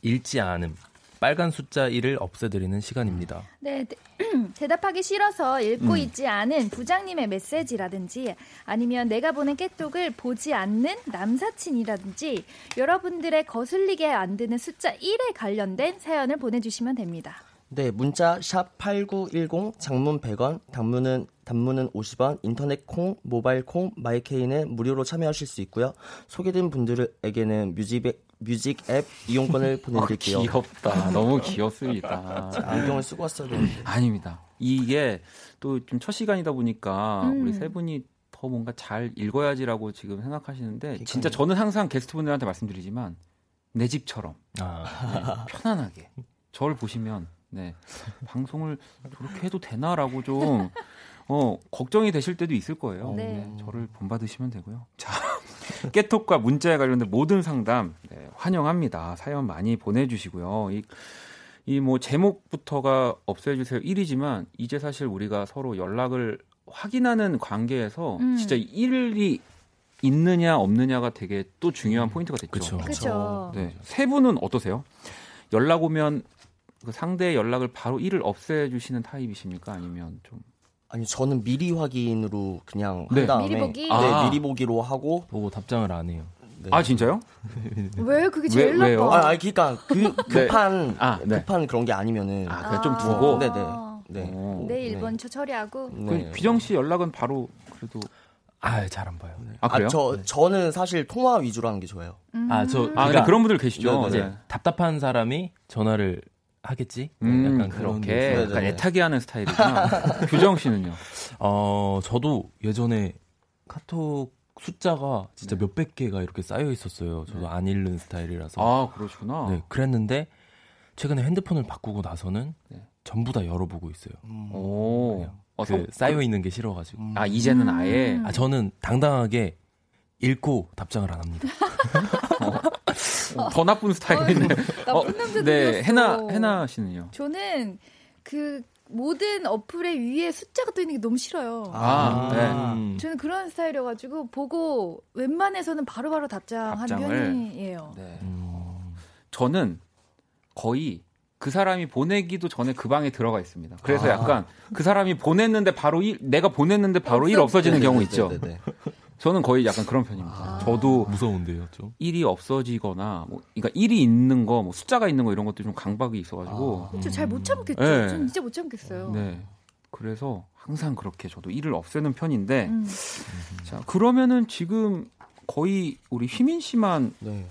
읽지 않음 빨간 숫자 1을 없애드리는 시간입니다. 네, 대, 대답하기 싫어서 읽고 음. 있지 않은 부장님의 메시지라든지 아니면 내가 보낸 깨톡을 보지 않는 남사친이라든지 여러분들의 거슬리게 만드는 숫자 1에 관련된 사연을 보내주시면 됩니다. 네, 문자 샵 8910 장문 100원, 단문은 단문은 50원, 인터넷 콩, 모바일 콩, my K는 무료로 참여하실 수 있고요. 소개된 분들에게는 뮤직 앱, 뮤직 앱 이용권을 보내드릴게요. 어, 귀엽다. 너무 귀엽습니다. 안경을 쓰고 왔어야 되는데. 아닙니다. 이게 또 좀 첫 시간이다 보니까 음. 우리 세 분이 더 뭔가 잘 읽어야지라고 지금 생각하시는데. 진짜 저는 항상 게스트분들한테 말씀드리지만 내 집처럼 아, 편안하게 저를 보시면 네 방송을 저렇게 해도 되나라고 좀 어, 걱정이 되실 때도 있을 거예요. 네. 네, 저를 본받으시면 되고요. 자, 깨톡과 문자에 관련된 모든 상담 네, 환영합니다. 사연 많이 보내주시고요. 이, 이 뭐 제목부터가 없애주세요 1이지만 이제 사실 우리가 서로 연락을 확인하는 관계에서 음. 진짜 일이 있느냐 없느냐가 되게 또 중요한 포인트가 됐죠. 그렇죠. 네. 세 분은 어떠세요? 연락 오면 그 상대의 연락을 바로 일을 없애주시는 타입이십니까? 아니면 좀 아니 저는 미리 확인으로 그냥 네. 한 다음에 미리 보기? 네, 아. 미리 보기로 하고 보고 답장을 안 해요. 네. 아 진짜요? 왜 그게 제일 왜- 왜요? 나빠? 아, 아니 그러니까 그 급한 아, 네. 급한 그런 게 아니면은 아 그냥 좀 두고. 네, 네. 네. 어. 내일 네. 먼저 처리하고. 그 네. 규정 씨 연락은 바로 그래도 아, 잘 안 봐요. 아 그래요? 아, 저 저는 사실 통화 위주로 하는 게 좋아요. 음. 아, 저 아, 근데 그러니까 그런 분들 계시죠. 네, 네, 이제 네. 답답한 사람이 전화를 하겠지? 음, 약간 그렇게 약간 애타게 하는 스타일이구나. 규정 씨는요? 어, 저도 예전에 카톡 숫자가 진짜 네. 몇백 개가 이렇게 쌓여 있었어요. 저도 네. 안 읽는 스타일이라서. 아, 그러시구나. 네, 그랬는데 최근에 핸드폰을 바꾸고 나서는 네. 전부 다 열어보고 있어요. 음. 오. 어, 그 쌓여 있는 게 싫어가지고. 음. 아 이제는 아예. 아 저는 당당하게 읽고 답장을 안 합니다. 어, 더 나쁜 스타일이네. 어, 나쁜 남자 네, 해나 해나 씨는요? 저는 그 모든 어플의 위에 숫자가 떠 있는 게 너무 싫어요. 아, 네. 저는 그런 스타일이어가지고 보고 웬만해서는 바로바로 답장하는 답장을, 편이에요. 네. 음. 저는 거의 그 사람이 보내기도 전에 그 방에 들어가 있습니다. 그래서 아. 약간 그 사람이 보냈는데 바로 일, 내가 보냈는데 바로 일 없어지는 경우 있죠. 네네. 저는 거의 약간 그런 편입니다. 아. 저도 무서운데요, 좀. 일이 없어지거나 뭐 그러니까 일이 있는 거, 뭐 숫자가 있는 거 이런 것도 좀 강박이 있어 가지고. 아. 잘못 참겠죠. 네. 전 진짜 못 참겠어요. 네. 그래서 항상 그렇게 저도 일을 없애는 편인데. 음. 자 그러면은 지금 거의 우리 휘민 씨만 네.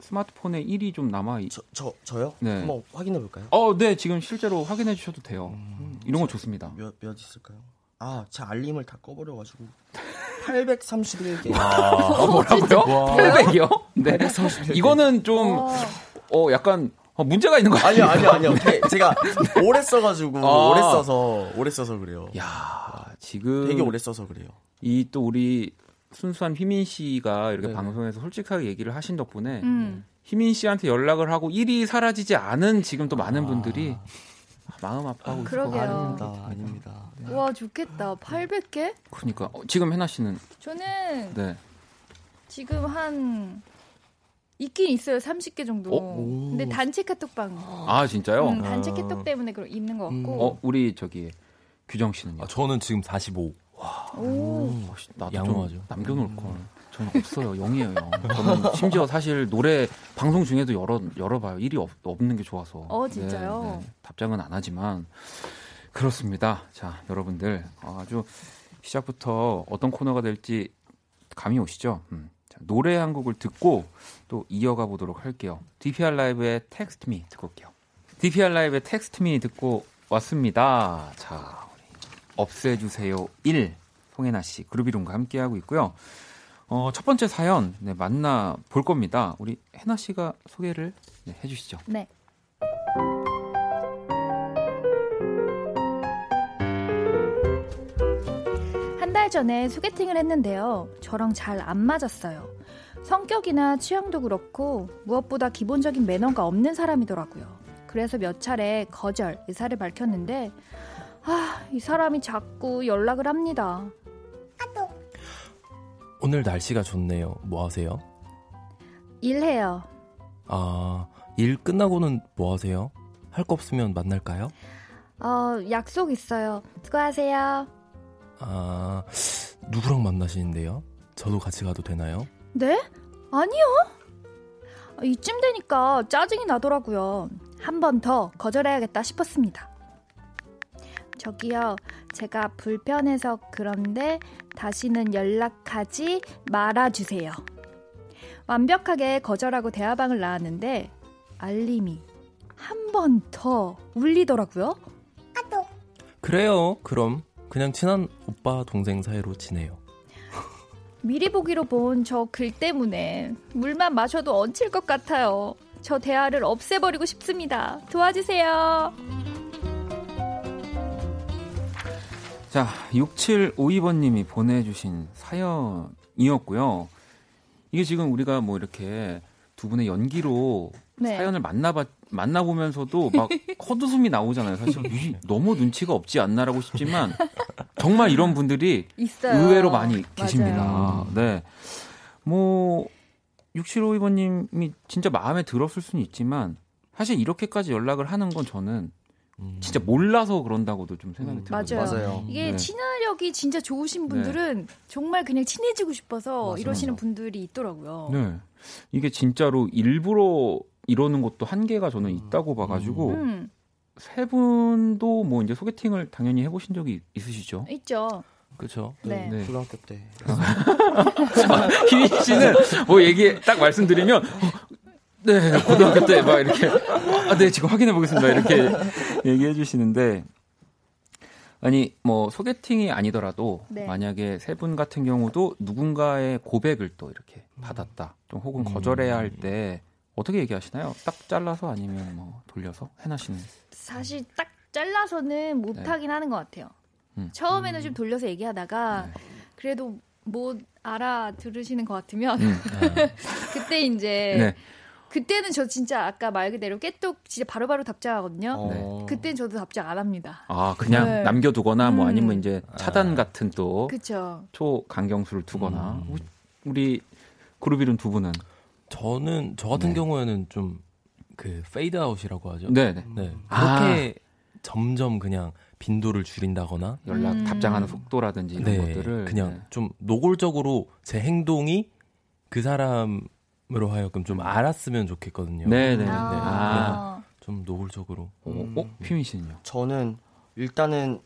스마트폰에 1이 좀 남아 있. 저, 저 저요? 네. 한번 확인해 볼까요? 어, 네. 지금 실제로 확인해 주셔도 돼요. 음, 이런 거 좋습니다. 몇 몇 있을까요? 아, 제 알림을 다 꺼버려 가지고 831개. 아, 뭐라고요? 800이요? 네. 831개. 이거는 좀, 어, 약간, 어, 문제가 있는 거 아니에요? 아니요, 아니요, 아니요. 제가 오래 써가지고, 아. 오래 써서, 오래 써서 그래요. 야 지금. 되게 오래 써서 그래요. 이 또 우리 순수한 휘민 씨가 이렇게 네. 방송에서 솔직하게 얘기를 하신 덕분에 음. 휘민 씨한테 연락을 하고 일이 사라지지 않은 지금 또 많은 아. 분들이 마음 아파하고 있을 것 같습니다. 아닙니다. 네. 와 좋겠다. 800개? 그러니까 어, 지금 해나 씨는 저는 네. 지금 한 있긴 있어요. 30개 정도. 어? 근데 단체 카톡방. 아 진짜요? 음, 단체 카톡 때문에 그럼 있는 것 같고. 음. 어 우리 저기 규정 씨는요? 아, 저는 지금 45. 와. 오. 나도 양호하죠. 남겨놓을 걸. 저는 없어요. 영이에요. 영. 저는 심지어 사실 노래 방송 중에도 열어 열어봐요. 일이 없, 없는 게 좋아서. 어 진짜요? 네, 네. 답장은 안 하지만 그렇습니다. 자 여러분들 아주 시작부터 어떤 코너가 될지 감이 오시죠? 음. 자, 노래 한 곡을 듣고 또 이어가 보도록 할게요. DPR 라이브의 텍스트 미 듣고 올게요. DPR 라이브의 텍스트 미 듣고 왔습니다. 자, 없애주세요 1 송혜나 씨 그루비룸과 함께하고 있고요. 어, 첫 번째 사연 네, 만나 볼 겁니다. 우리 해나 씨가 소개를 네, 해주시죠. 네. 한 달 전에 소개팅을 했는데요. 저랑 잘 안 맞았어요. 성격이나 취향도 그렇고 무엇보다 기본적인 매너가 없는 사람이더라고요. 그래서 몇 차례 거절 의사를 밝혔는데 아, 이 사람이 자꾸 연락을 합니다. 오늘 날씨가 좋네요. 뭐 하세요? 일해요. 아, 일 끝나고는 뭐 하세요? 할 거 없으면 만날까요? 어, 약속 있어요. 수고하세요. 아, 누구랑 만나시는데요? 저도 같이 가도 되나요? 네? 아니요. 이쯤 되니까 짜증이 나더라고요. 한 번 더 거절해야겠다 싶었습니다. 저기요, 제가 불편해서 그런데 다시는 연락하지 말아주세요. 완벽하게 거절하고 대화방을 나왔는데 알림이 한 번 더 울리더라고요. 아또 그래요. 그럼 그냥 친한 오빠 동생 사이로 지내요. 미리 보기로 본 저 글 때문에 물만 마셔도 얹힐 것 같아요. 저 대화를 없애버리고 싶습니다. 도와주세요. 자, 6752번님이 보내주신 사연이었고요. 이게 지금 우리가 뭐 이렇게 두 분의 연기로 네. 사연을 만나봐, 만나보면서도 막 헛웃음이 나오잖아요. 사실 너무 눈치가 없지 않나라고 싶지만 정말 이런 분들이 있어요. 의외로 많이 계십니다. 맞아요. 네. 뭐, 6752번님이 진짜 마음에 들었을 수는 있지만 사실 이렇게까지 연락을 하는 건 저는 음. 진짜 몰라서 그런다고도 좀 생각이 음, 들어요. 맞아요. 맞아요. 이게 네. 친화력이 진짜 좋으신 분들은 네. 정말 그냥 친해지고 싶어서 맞아, 이러시는. 분들이 있더라고요. 네. 이게 진짜로 일부러 이러는 것도 한계가 저는 있다고 봐가지고 음. 세 분도 뭐 이제 소개팅을 당연히 해보신 적이 있으시죠? 있죠. 그렇죠. 네. 네. 초등학교 때. 희민 씨는 뭐 얘기 딱 말씀드리면 어, 네, 고등학교 때 막 이렇게 아, 네, 지금 확인해 보겠습니다. 이렇게 얘기해 주시는데 아니 뭐 소개팅이 아니더라도 네. 만약에 세 분 같은 경우도 누군가의 고백을 또 이렇게 받았다, 좀 혹은 거절해야 할 때 어떻게 얘기하시나요? 딱 잘라서 아니면 뭐 돌려서 해나 씨는 사실 딱 잘라서는 못하긴 하는 것 같아요. 네. 음. 처음에는 좀 돌려서 얘기하다가 네. 그래도 못 알아들으시는 것 같으면 음, 그때 이제 네. 그때는 저 진짜 아까 말 그대로 깨똑 진짜 바로바로 답장하거든요. 어. 그땐 저도 답장 안 합니다. 아 그냥 네. 남겨두거나 뭐 음. 아니면 이제 차단 같은 또 그쵸. 초강경수를 두거나 음. 우리 그룹 이름 두 분은 저는 저 같은 네. 경우에는 좀 그 페이드 아웃이라고 하죠. 네, 네. 네. 아. 그렇게 점점 그냥 빈도를 줄인다거나 연락 음. 답장하는 속도라든지 이런 네, 것들을 그냥 네. 좀 노골적으로 제 행동이 그 사람 으로 하여금 좀 알았으면 좋겠거든요. 네, 네. 아. 좀 노골적으로. 어, 어? 피민 씨는요? 저는 일단은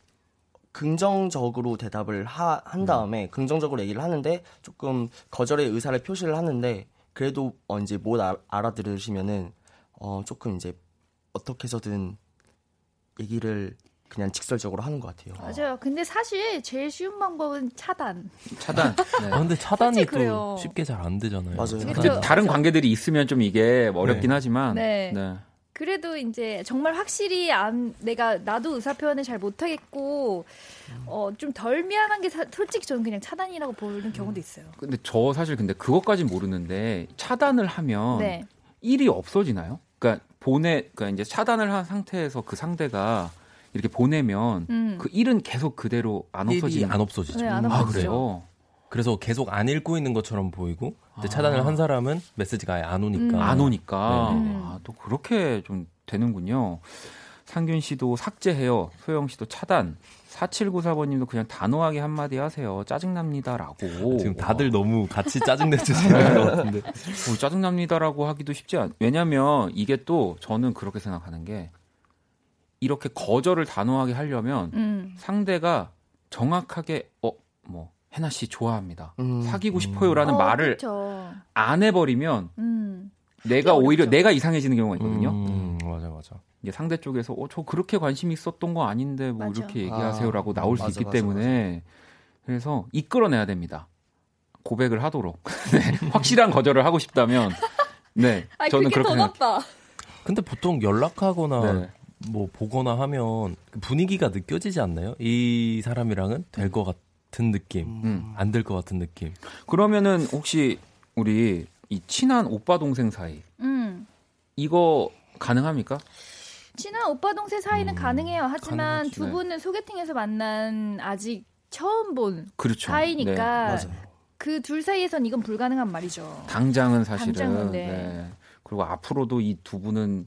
긍정적으로 대답을 하, 한 다음에 긍정적으로 얘기를 하는데 조금 거절의 의사를 표시를 하는데 그래도 어, 이제 못 알, 알아들으시면은 어 조금 이제 어떻게 해서든 얘기를 그냥 직설적으로 하는 것 같아요. 맞아요. 근데 사실 제일 쉬운 방법은 차단. 차단. 네. 아, 근데 차단이 또 그래요. 쉽게 잘 안 되잖아요. 맞아요. 차단이. 그쵸. 다른 관계들이 있으면 좀 이게 어렵긴 하지만 네. 네. 그래도 이제 정말 확실히 안 내가 나도 의사 표현을 잘 못하겠고 어 좀 덜 미안한 게 사- 솔직히 저는 그냥 차단이라고 보는 경우도 있어요. 근데 저 사실 근데 그것까진 모르는데 차단을 하면 네. 일이 없어지나요? 그러니까 보내 그러니까 이제 차단을 한 상태에서 그 상대가 이렇게 보내면 음. 그 일은 계속 그대로 안 일이 없어지는 안 없어지죠. 네, 안아 없어지죠. 그래요? 그래서 계속 안 읽고 있는 것처럼 보이고 근데 아. 차단을 한 사람은 메시지가 아예 안 오니까 음. 안 오니까 네. 음. 아, 또 그렇게 좀 되는군요. 상균 씨도 삭제해요. 소영 씨도 차단. 4794번님도 그냥 단호하게 한마디 하세요. 짜증납니다라고. 지금 다들 너무 같이 짜증 내주시는 것 같은데. 어, 짜증납니다라고 하기도 쉽지 않. 왜냐면 이게 또 저는 그렇게 생각하는 게 이렇게 거절을 단호하게 하려면 음. 상대가 정확하게 어뭐 해나 씨 좋아합니다. 음. 사귀고 싶어요라는 어, 말을 그쵸. 안 해버리면 음. 내가 어렵죠. 오히려 내가 이상해지는 경우가 있거든요. 음, 맞아 맞아. 이제 상대 쪽에서 어, 저 그렇게 관심 있었던 거 아닌데 뭐 맞아. 이렇게 얘기하세요라고 아, 나올 수 맞아, 있기 맞아, 때문에 그래서 이끌어내야 됩니다. 고백을 하도록 네, 확실한 거절을 하고 싶다면 네 아니 저는 그게 그렇게 더. 나빠. 근데 보통 연락하거나 네. 뭐 보거나 하면 그 분위기가 느껴지지 않나요? 이 사람이랑은 될 것 같은 느낌, 음. 안될 것 같은 느낌. 그러면은 혹시 우리 이 친한 오빠 동생 사이 음. 이거 가능합니까? 친한 오빠 동생 사이는 음, 가능해요. 하지만 가능하지, 두 네. 분은 소개팅에서 만난 아직 처음 본 그렇죠. 사이니까 네. 맞아요. 그둘 사이에선 이건 불가능한 말이죠. 당장은 사실은 당장은, 네. 네. 그리고 앞으로도 이 두 분은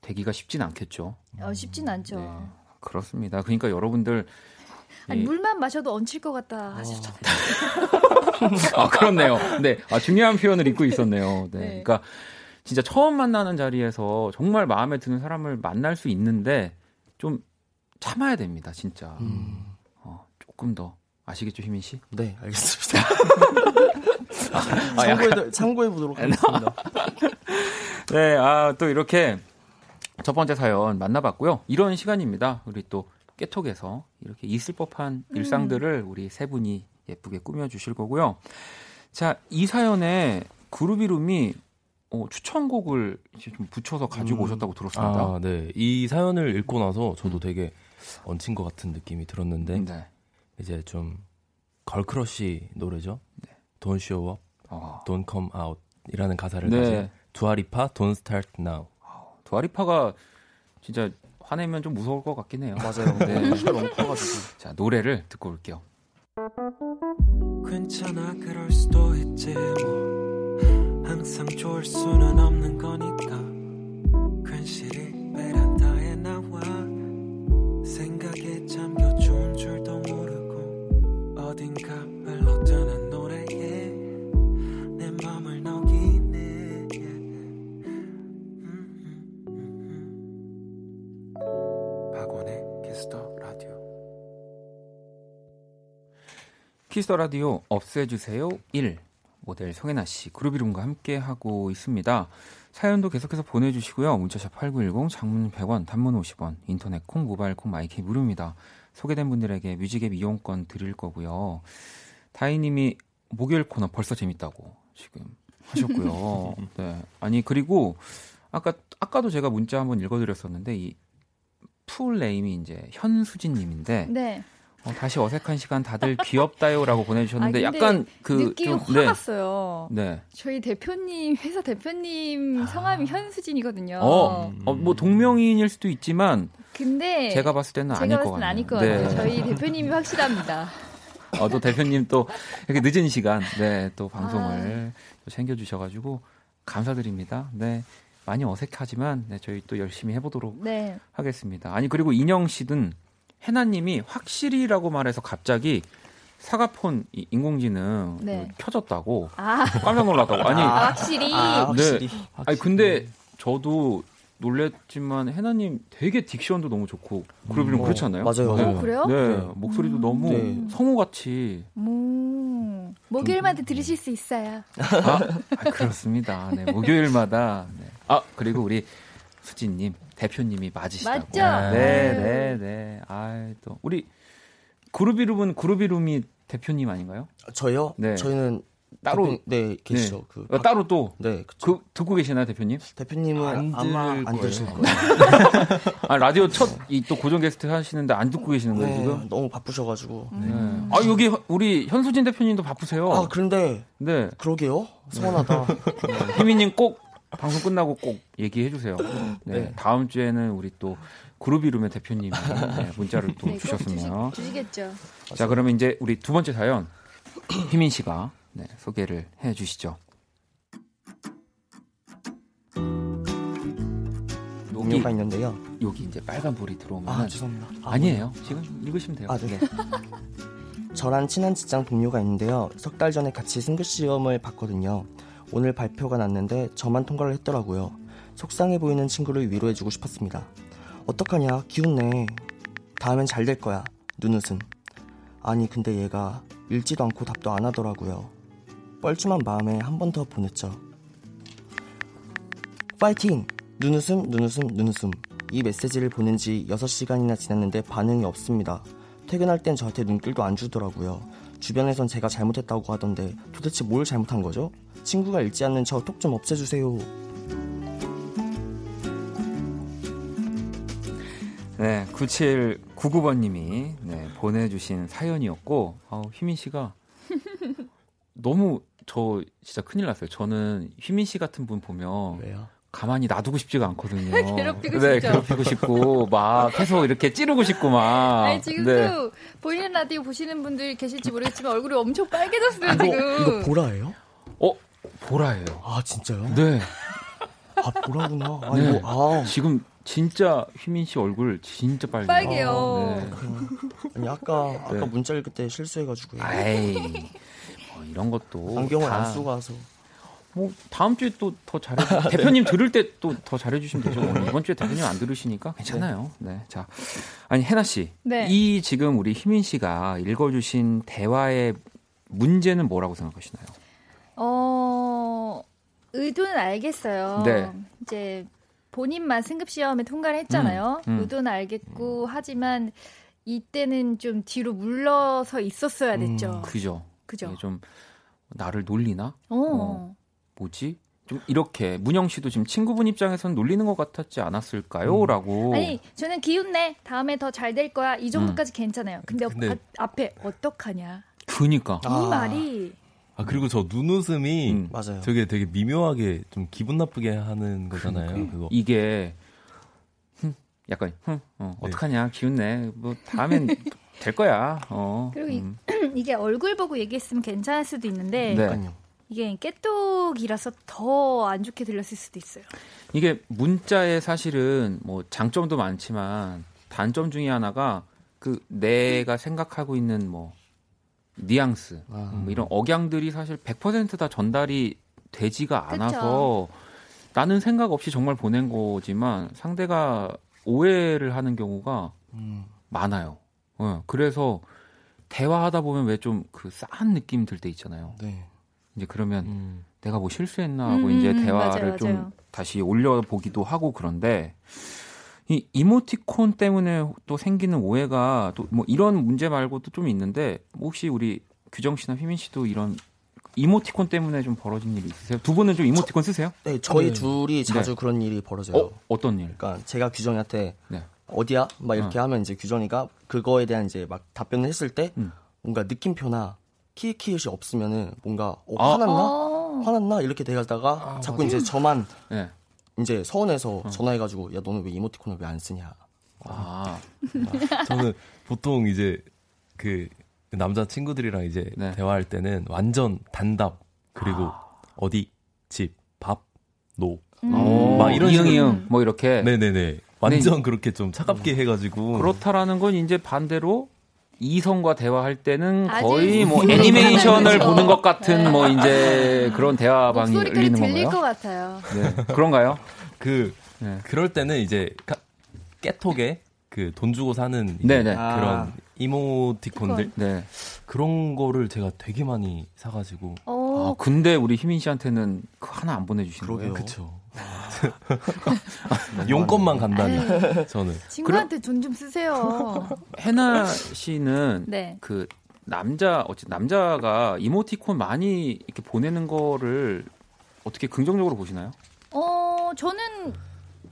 되기가 쉽진 않겠죠. 어, 쉽진 않죠. 네. 그렇습니다. 그러니까 여러분들 아니, 이- 물만 마셔도 얹힐 것 같다 하셨잖아요. 아, 그렇네요. 네. 아, 중요한 표현을 잊고 있었네요. 네. 네. 그러니까 진짜 처음 만나는 자리에서 정말 마음에 드는 사람을 만날 수 있는데 좀 참아야 됩니다, 진짜. 음. 어, 조금 더. 아시겠죠, 희민 씨? 네, 알겠습니다. 아, 참고해, 참고해 보도록 하겠습니다. 네, 아, 또 이렇게 첫 번째 사연 만나봤고요. 이런 시간입니다. 우리 또 깨톡에서 이렇게 있을 법한 일상들을 우리 세 분이 예쁘게 꾸며주실 거고요. 자, 이 사연에 그룹 이름이 어, 추천곡을 이제 좀 붙여서 가지고 음. 오셨다고 들었습니다. 아, 네. 이 사연을 읽고 나서 저도 되게 얹힌 것 같은 느낌이 들었는데 네. 이제 좀 걸크러쉬 노래죠. Don't show up, 어, don't come out 이라는 가사를 네. 가진 두아리파 Don't start now. 두아리파가 진짜 화내면 좀 무서울 것 같긴 해요. 맞아요. 네. 너무 커가지고. 자, 노래를 듣고 올게요. 괜찮아 그럴 수도 있지 뭐 항상 좋을 수는 없는 거니까 괜시리 베란다에 나와 생각에 Kiss the Radio 없애주세요 1 모델 성혜나 씨, 그룹 이름과 함께 하고 있습니다. 사연도 계속해서 보내주시고요. 문자샵 8910, 장문 100원, 단문 50원, 인터넷 콩, 모바일 콩, my K 무료입니다. 소개된 분들에게 뮤직앱 이용권 드릴 거고요. 다희님이 목요일 코너 벌써 재밌다고 지금 하셨고요. 네. 아니, 그리고 아까, 아까도 제가 문자 한번 읽어드렸었는데, 이 full name이 이제 현수진님인데, 네. 어, 다시 어색한 시간 다들 귀엽다요라고 보내주셨는데, 아, 약간 그. 느낌 확 네. 네. 저희 대표님 회사 대표님 성함이 현수진이거든요. 아. 어, 어, 뭐 동명이인일 수도 있지만, 근데 제가 봤을 때는 제가 아닐 봤을 것땐 같아요. 아닐 것 네. 같아요. 저희 대표님이 확실합니다. 어, 또 대표님 또 이렇게 늦은 시간, 네, 또 방송을 아. 또 챙겨주셔가지고 감사드립니다. 네, 많이 어색하지만 네, 저희 또 열심히 해보도록 네. 하겠습니다. 아니 그리고 인영 씨든 해나님이 확실히라고 말해서 갑자기 사과폰 이 인공지능 네. 그 켜졌다고 아, 깜짝 놀랐다고. 아니, 아, 확실히. 아, 확실히. 네. 아니 근데 저도 놀랬지만 해나님 되게 딕션도 너무 좋고 그룹 이름 어, 그렇지 않아요? 맞아요. 네. 어, 그래요? 네, 네. 목소리도 너무 네. 성우같이 뭐 목요일마다 들으실 수 있어요. 아, 아, 그렇습니다. 네, 목요일마다. 네. 아, 그리고 우리 수진님, 대표님이 맞으시다고. 맞죠? 네. 네, 네. 아, 또 우리 그룹 이름이 대표님 아닌가요? 저요? 네. 저희는 따로 대표- 네 계시죠. 네. 그 어, 따로 또 네, 그쵸. 그, 듣고 계시나요, 대표님? 대표님은 안 아마 안. 들으실 거예요. 아, 라디오 첫 이 또 고정 게스트 하시는데 안 듣고 계시는 거예요, 네, 지금? 너무 바쁘셔 가지고. 네. 아, 여기 우리 현수진 대표님도 바쁘세요. 아 그런데 네. 그러게요. 서운하다. 희민님 꼭 방송 끝나고 꼭 얘기해 주세요. 네. 네. 다음 주에는 우리 또 그룹 이름의 대표님이 네, 문자를 또 네, 꼭 주셨으면. 주시, 주시겠죠. 자, 그러면 이제 우리 두 번째 사연 희민 씨가 네, 소개를 해 주시죠. 여기 동료가 있는데요. 여기 이제 빨간 불이 들어오면 아 죄송합니다. 아, 아니에요. 지금 읽으시면 돼요. 아 네. 저랑 친한 직장 동료가 있는데요. 석 달 전에 같이 승급 시험을 봤거든요. 오늘 발표가 났는데 저만 통과를 했더라고요. 속상해 보이는 친구를 위로해주고 싶었습니다. 어떡하냐, 기운내. 다음엔 잘 될 거야. 눈웃음. 아니, 근데 얘가 읽지도 않고 답도 안 하더라고요. 뻘쭘한 마음에 한 번 더 보냈죠. 파이팅! 눈웃음, 눈웃음, 눈웃음. 이 메시지를 보낸 지 6시간이나 지났는데 반응이 없습니다. 퇴근할 땐 저한테 눈길도 안 주더라고요. 주변에선 제가 잘못했다고 하던데 도대체 뭘 잘못한 거죠? 친구가 읽지 않는 저 톡 좀 없애주세요. 네, 9799번님이 네, 보내주신 사연이었고, 아우, 휘민 씨가 너무 저 진짜 큰일 났어요. 저는 휘민 씨 같은 분 보면 왜요? 가만히 놔두고 싶지가 않거든요. 괴롭히고 네, 싶죠. 괴롭히고 싶고, 막 계속 이렇게 찌르고 싶고, 막. 아니 지금도 네. 보이는 라디오 보시는 분들 계실지 모르겠지만 얼굴이 엄청 빨개졌어요 이거, 지금. 이거 보라예요? 어, 보라예요. 아 진짜요? 네. 아 보라구나. 아 네. 이거 아 지금 진짜 휘민 씨 얼굴 진짜 빨개요. 빨개요. 네. 아니 아까 아까 네. 문자 읽을 때 실수해가지고요. 아이, 뭐 이런 것도. 안경을 다 안 쓰고 와서. 뭐 다음 주에 또 더 잘해 대표님 들을 때 또 더 잘해 주시면 되죠. 오늘 이번 주에 대표님 안 들으시니까 괜찮아요. 네. 자. 아니 해나 씨. 네. 이 지금 우리 희민 씨가 읽어 주신 대화의 문제는 뭐라고 생각하시나요? 어 의도는 알겠어요. 네. 이제 본인만 승급 시험에 통과를 했잖아요. 음, 음. 의도는 알겠고 하지만 이때는 좀 뒤로 물러서 있었어야 됐죠. 그죠. 그죠. 이게 좀 나를 놀리나? 어. 뭐지? 좀 이렇게 문영 씨도 지금 친구분 입장에서는 놀리는 것 같았지 않았을까요? 라고. 아니 저는 기운내 다음에 더 잘 될 거야 이 정도까지 괜찮아요. 근데, 근데- 아, 앞에 어떡하냐 그니까. 아. 이 말이 아 그리고 저 눈웃음이 음. 맞아요. 저게 되게 미묘하게 좀 기분 나쁘게 하는 거잖아요. 그거. 이게 흠, 약간 흠, 어, 네. 어떡하냐 기운내 뭐 다음엔 될 거야 어 그리고 이- 음. 이게 얼굴 보고 얘기했으면 괜찮을 수도 있는데 네. 이게 깨똑이라서 더 안 좋게 들렸을 수도 있어요. 이게 문자에 사실은 뭐 장점도 많지만 단점 중에 하나가 그 내가 생각하고 있는 뭐 뉘앙스 아. 뭐 이런 억양들이 사실 100%다 전달이 되지가 그쵸. 않아서 나는 생각 없이 정말 보낸 거지만 상대가 오해를 하는 경우가 음. 많아요. 어, 그래서 대화하다 보면 왜 좀 그 싸한 느낌 들 때 있잖아요. 네. 이제 그러면 음. 내가 뭐 실수했나 하고 음, 이제 음, 대화를 맞아요, 좀 맞아요. 다시 올려보기도 하고 그런데 이 이모티콘 때문에 또 생기는 오해가 또 뭐 이런 문제 말고도 좀 있는데 뭐 혹시 우리 규정 씨나 휘민 씨도 이런 이모티콘 때문에 좀 벌어진 일이 있으세요? 두 분은 좀 이모티콘 쓰세요? 네, 저희 네. 둘이 자주 그런 일이 벌어져요. 어 어떤 일? 그러니까 제가 규정이한테 네. 어디야? 막 이렇게 하면 이제 규정이가 그거에 대한 이제 막 답변을 했을 때 음. 뭔가 느낌표나 키키릇이 없으면은 뭔가 어, 아. 화났나? 어. 화났나? 이렇게 돼가다가 자꾸 이제 저만 네. 이제 서운해서 전화해가지고 야 너는 왜 이모티콘을 왜 안 쓰냐? 아 저는 보통 이제 그 남자 친구들이랑 이제 네. 대화할 때는 완전 단답 그리고 아. 어디 집 밥 노. 음. 막 이런 이응 식으로- 이응 뭐 이렇게 네네네. 완전 그렇게 좀 차갑게 해가지고. 그렇다라는 건 이제 반대로 이성과 대화할 때는 거의 뭐 애니메이션을 그렇죠. 보는 것 같은 뭐 이제 그런 대화 방이 목소리까지 열리는 들릴 것 건가요? 같아요. 네. 그런가요? 그 네. 그럴 때는 이제 가- 깨톡에 그 돈 주고 사는 이제 네네. 그런 아. 이모티콘들 네. 그런 거를 제가 되게 많이 사가지고 어, 아, 근데 우리 희민 씨한테는 그 하나 안 보내주시는 거예요? 그러게요. 그쵸 너무하네. 용건만 간다면 저는 친구한테 돈좀 쓰세요. 해나 씨는 네. 그 남자 어찌 남자가 이모티콘 많이 이렇게 보내는 거를 어떻게 긍정적으로 보시나요? 어, 저는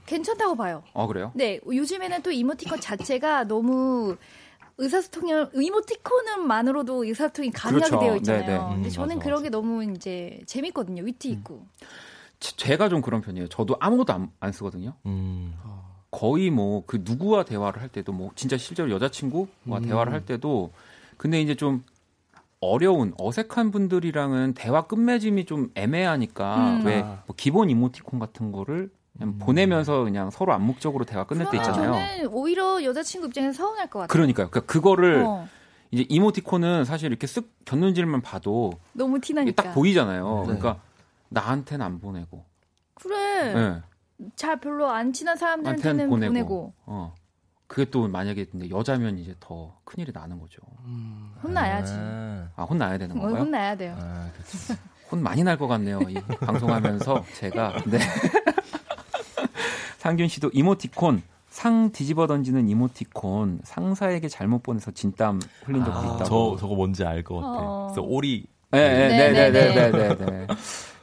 괜찮다고 봐요. 아 그래요? 네, 요즘에는 또 이모티콘 자체가 너무 의사소통이 이모티콘만으로도 의사소통이 가능하게 그렇죠. 되어 있잖아요. 네네. 음, 근데 저는 맞아, 그런 맞아. 게 너무 이제 재밌거든요. 위트 있고. 제- 제가 좀 그런 편이에요. 저도 아무것도 안, 안 쓰거든요. 음, 거의 뭐 그 누구와 대화를 할 때도 뭐 진짜 실제로 여자친구와 음. 대화를 할 때도 근데 이제 좀 어려운 어색한 분들이랑은 대화 끝맺음이 좀 애매하니까 음. 왜 아. 뭐 기본 이모티콘 같은 거를 그냥 보내면서 그냥 서로 암묵적으로 대화 끝낼 때 있잖아요. 저는 오히려 여자친구 입장에서 서운할 것 같아요. 그러니까요. 그러니까 그거를 어, 이제 이모티콘은 사실 이렇게 쓱 겼는지만 봐도 너무 티나니까. 딱 보이잖아요. 네. 그러니까 나한테는 안 보내고, 그래. 네. 잘 별로 안 친한 사람들한테는 보내고, 보내고. 어. 그게 또 만약에 근데 여자면 이제 더 큰일이 나는 거죠. 음, 혼나야지. 아, 아 혼나야 되는 어, 건가요? 혼나야 돼요. 아, 그쵸. 혼 많이 날 것 같네요. 이 방송하면서 제가 네. 상균 씨도 이모티콘 상 뒤집어 던지는 이모티콘 상사에게 잘못 보내서 진땀 흘린 적도 아, 있다고. 저 저거 뭔지 알 것 같아. 어. 그래서 오리 네네네네네네. 네,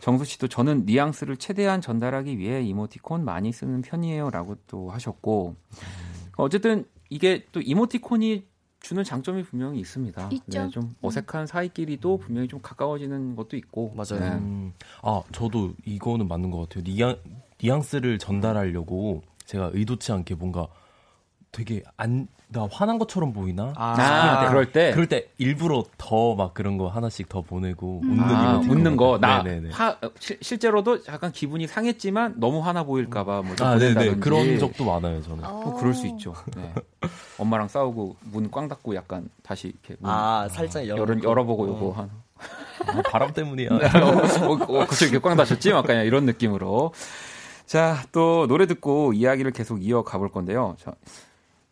정수 씨도 저는 뉘앙스를 최대한 전달하기 위해 이모티콘 많이 쓰는 편이에요라고 또 하셨고 어쨌든 이게 또 이모티콘이 주는 장점이 분명히 있습니다. 있죠. 네, 좀 어색한 사이끼리도 분명히 좀 가까워지는 것도 있고 맞아요. 네. 음, 아, 저도 이거는 맞는 것 같아요. 뉘앙, 뉘앙스를 전달하려고 제가 의도치 않게 뭔가 되게 안, 나 화난 것처럼 보이나? 아, 그럴 때 그럴 때 일부러 더 막 그런 거 하나씩 더 보내고 웃는 아, 웃는 거. 나 네네네. 화, 시- 실제로도 약간 기분이 상했지만 너무 화나 보일까봐 뭐 아, 네네. 보낸다든지. 그런 적도 많아요, 저는. 뭐 그럴 수 있죠. 네. 엄마랑 싸우고 문 꽝 닫고 약간 다시 이렇게 문아 살짝 열어 열어, 열어보고 요거 한. 아, 바람 때문이야. 어, 어, 어, 그쵸, 이렇게 꽝 닫혔지? 약간 이런 느낌으로. 자, 또 노래 듣고 이야기를 계속 이어가 볼 건데요. 자,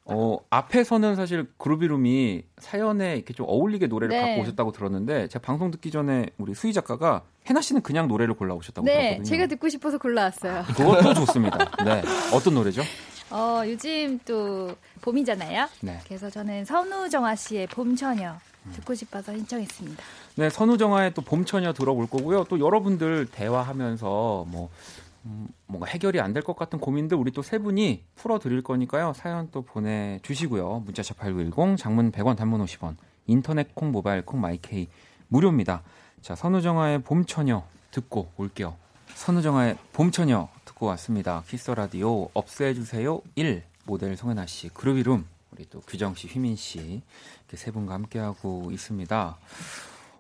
어, 앞에서는 사실 그루비룸이 사연에 이렇게 좀 어울리게 노래를 네. 갖고 오셨다고 들었는데 제가 방송 듣기 전에 우리 수희 작가가 해나 씨는 그냥 노래를 골라 오셨다고 네, 들었거든요. 제가 듣고 싶어서 골라왔어요. 그것도 좋습니다. 네. 어떤 노래죠? 어, 요즘 또 봄이잖아요. 네. 그래서 저는 선우정아 씨의 봄처녀 듣고 싶어서 신청했습니다. 네, 선우정아의 또 봄처녀 들어볼 거고요. 또 여러분들 대화하면서 뭐 음, 뭔가 해결이 안 될 것 같은 고민들 우리 또 세 분이 풀어 드릴 거니까요. 사연 또 보내 주시고요. 문자샵 8910 장문 100원 단문 50원. 인터넷 콩 모바일 콩 마이케이 무료입니다. 자, 선우정아의 봄처녀 듣고 올게요. 선우정아의 봄처녀 듣고 왔습니다. 키스 라디오 없애주세요 1 모델 송혜나 씨, 그루비룸 우리 또 규정 씨, 휘민 씨 이렇게 세 분과 함께 하고 있습니다.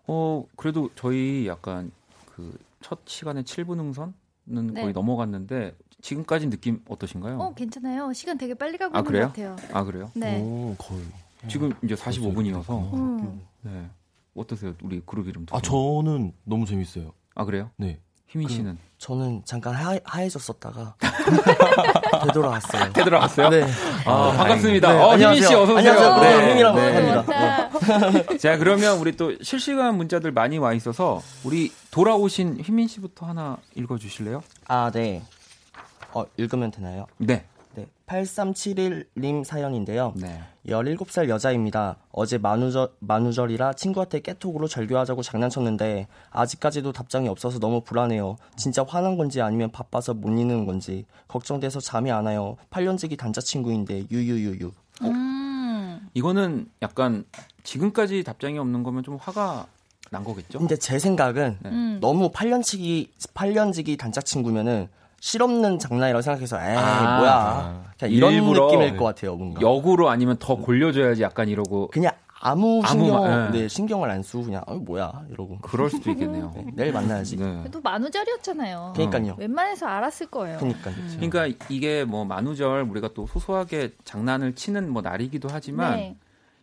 어 그래도 저희 약간 그 첫 시간에 7분 흥선 은 네. 거의 넘어갔는데 지금까지 느낌 어떠신가요? 어, 괜찮아요. 시간 되게 빨리 가고 아, 있는 그래요? 것 같아요. 아 그래요? 네. 오, 거의. 지금 이제 45분이어서 음. 네 어떠세요? 우리 그룹 이름 두 아, 분? 저는 너무 재밌어요. 아 그래요? 네. 희민 그- 씨는 저는 잠깐 하, 하얘졌었다가 되돌아왔어요. 되돌아왔어요? 네. 아, 반갑습니다. 네, 어, 희민 씨 안녕하세요. 어서 오세요. 안녕하세요. 네, 희민이라고 네. 합니다. 자, 그러면 우리 또 실시간 문자들 많이 와 있어서 우리 돌아오신 휘민 씨부터 하나 읽어 주실래요? 아, 네. 어, 읽으면 되나요? 네. 네. 8371님 사연인데요. 네. 17살 여자입니다. 어제 만우절, 만우절이라 친구한테 깨톡으로 절교하자고 장난쳤는데 아직까지도 답장이 없어서 너무 불안해요. 진짜 화난 건지 아니면 바빠서 못 읽는 건지 걱정돼서 잠이 안 와요. 8년지기 단자 친구인데 유유유유. 음. 이거는 약간 지금까지 답장이 없는 거면 좀 화가 난 거겠죠? 근데 제 생각은 네. 음. 너무 8년치기 8년지기 단짝 친구면은 실없는 장난이라고 생각해서 에이 아. 뭐야 그냥 이런 느낌일 것 같아요 뭔가 역으로 아니면 더 골려줘야지 약간 이러고 그냥 아무 아무 신경 마- 예. 네, 신경을 안 쓰고 그냥 어 뭐야 이러고 그럴 수도 있겠네요. 네, 내일 만나야지 네. 또 만우절이었잖아요. 그러니까요 웬만해서 알았을 거예요. 그러니까요 그러니까 이게 뭐 만우절 우리가 또 소소하게 장난을 치는 뭐 날이기도 하지만 네.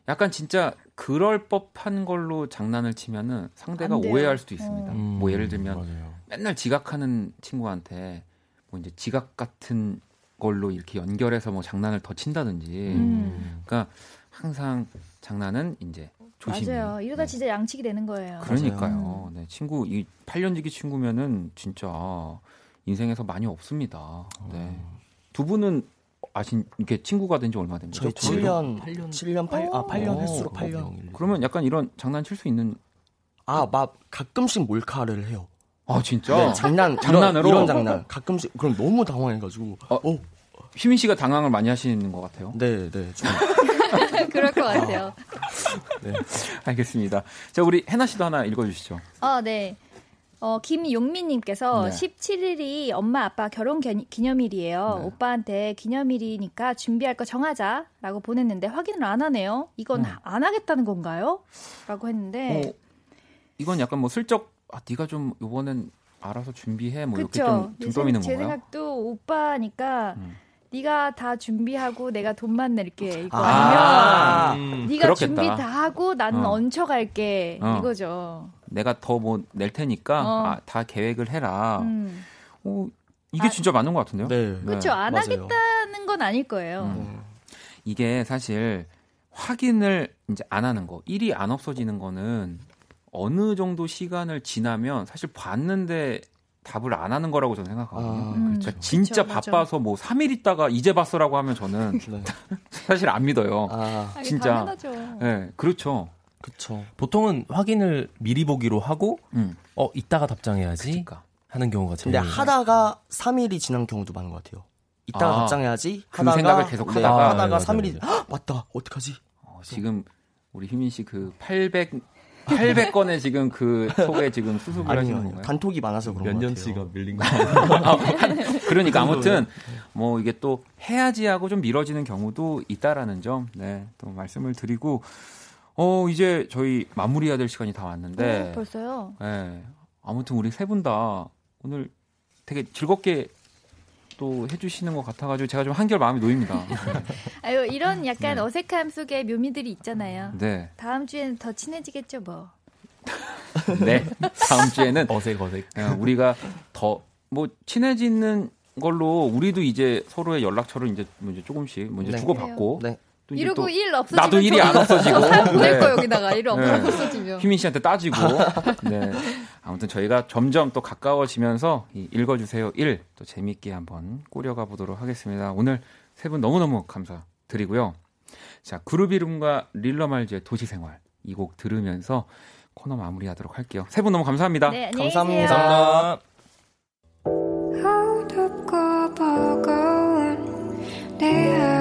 약간 진짜 그럴 법한 걸로 장난을 치면은 상대가. 오해할 수도 있습니다. 어. 음, 뭐 예를 들면 맞아요. 맨날 지각하는 친구한테 뭐 이제 지각 같은 걸로 이렇게 연결해서 뭐 장난을 더 친다든지. 음. 그러니까 항상 장난은 이제 조심히. 맞아요. 이러다 네. 진짜 양치기 되는 거예요. 그러니까요. 네, 친구 이 8년지기 친구면은 진짜 인생에서 많이 없습니다. 네. 두 분은 아신 이렇게 친구가 된 지 얼마 된 거죠? 저희 7년 8년. 7년 8, 아 8년 오. 횟수로 8년 그러면 약간 이런 장난칠 수 있는 아 막 가끔씩 몰카를 해요 아 진짜 네, 장난 장난으로? 이런, 이런 장난 가끔씩 그럼 너무 당황해 가지고 어. 어, 휘민 씨가 당황을 많이 하시는 것 같아요. 네네 좀 그럴 것 같아요. 알겠습니다. 자 우리 해나 씨도 하나 읽어주시죠. 아, 네. 어, 김용민님께서 네. 17일이 엄마 아빠 결혼 겨- 기념일이에요. 네. 오빠한테 기념일이니까 준비할 거 정하자 라고 보냈는데 확인을 안 하네요. 이건 음. 안 하겠다는 건가요? 라고 했는데 어, 이건 약간 뭐 슬쩍 아 네가 좀 이번엔 알아서 준비해 뭐 이렇게 그쵸. 좀등 떠미는 제 건가요? 생각도 오빠니까 음. 네가 다 준비하고 내가 돈만 낼게 이거 아, 아니면 음. 네가 그렇겠다. 준비 다 하고 나는 어. 얹혀갈게 어. 이거죠. 내가 더 뭐 낼 테니까 어. 아, 다 계획을 해라. 음. 어, 이게 아. 진짜 맞는 것 같은데요? 네. 그렇죠. 안 맞아요. 하겠다는 건 아닐 거예요. 음. 이게 사실 확인을 이제 안 하는 거, 일이 안 없어지는 거는 어느 정도 시간을 지나면 사실 봤는데 답을 안 하는 거라고 저는 생각하거든요. 아, 음. 그러니까 진짜 맞아. 바빠서 뭐 3일 있다가 이제 봤어라고 하면 저는 네. 사실 안 믿어요. 아 아, 진짜. 당연하죠. 네, 그렇죠. 그쵸 보통은 확인을 미리 보기로 하고 음. 어 이따가 답장해야지 그러니까. 하는 경우가 제일 근데 하다가 3일이 지난 경우도 많은 것 같아요 이따가 아, 답장해야지 그 하다가 생각을 계속 네, 하다가. 하다가 아, 맞아요, 3일이 헉, 맞다 어떡하지 어, 지금 우리 휴민 씨 그 800, 800건의 지금 그 톡에 지금 수습을 하시는 아니요 건가요? 단톡이 많아서 그런 몇것 같아요. 년치가 밀린 거 아, 그러니까 아무튼 뭐 이게 또 해야지 하고 좀 미뤄지는 경우도 있다라는 점, 네, 또 말씀을 드리고 어 이제 저희 마무리해야 될 시간이 다 왔는데, 어, 벌써요. 네, 아무튼 우리 세 분 다 오늘 되게 즐겁게 또 해주시는 것 같아가지고 제가 좀 한결 마음이 놓입니다. 아유 이런 약간 네. 어색함 속에 묘미들이 있잖아요. 네, 다음 주에는 더 친해지겠죠 뭐. 네, 다음 주에는 어색 어색. 어, 우리가 더 뭐 친해지는 걸로 우리도 이제 서로의 연락처를 이제 뭐 이제 조금씩 뭐 이제 네. 주고받고 네또 이러고 또일 없어지면 나도 일이 저안 없어지고 살 보낼 네. 거 여기다가 일 네. 없어지면. 휘민 씨한테 따지고 네. 아무튼 저희가 점점 또 가까워지면서 이 읽어주세요 1 또 재밌게 한번 꾸려가 보도록 하겠습니다. 오늘 세 분 너무너무 감사드리고요. 자 그룹 이름과 릴러 말즈의 도시생활 이 곡 들으면서 코너 마무리하도록 할게요. 세 분 너무 감사합니다. 네, 감사합니다. 감사합니다. 내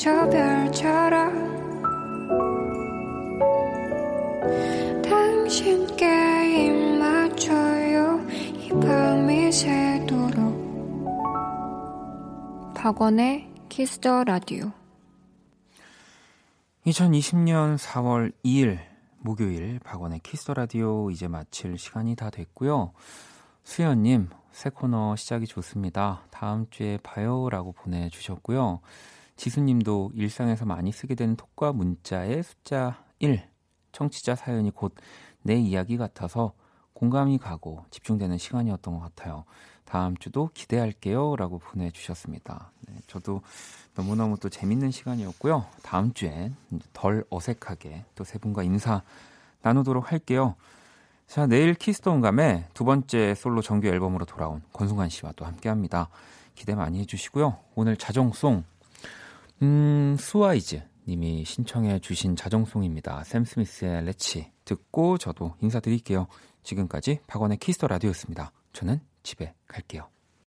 저 별처럼 당신께 입 맞춰요 이 밤이 새도록 박원의 Kiss the Radio 2020년 4월 2일 목요일 박원의 Kiss the Radio 이제 마칠 시간이 다 됐고요. 수연님 새 코너 시작이 좋습니다. 다음 주에 봐요라고 보내주셨고요. 지수님도 일상에서 많이 쓰게 되는 톡과 문자의 숫자 1 청취자 사연이 곧 내 이야기 같아서 공감이 가고 집중되는 시간이었던 것 같아요. 다음 주도 기대할게요. 라고 보내주셨습니다. 네, 저도 너무너무 또 재밌는 시간이었고요. 다음 주엔 덜 어색하게 또 세 분과 인사 나누도록 할게요. 자, 내일 키스톤감의 두 번째 솔로 정규 앨범으로 돌아온 권순관 씨와 또 함께 합니다. 기대 많이 해주시고요. 오늘 자정송, 음, 수아이즈 님이 신청해 주신 자정송입니다. 샘 스미스의 Latch 듣고 저도 인사드릴게요. 지금까지 박원의 Kiss the Radio였습니다. 저는 집에 갈게요.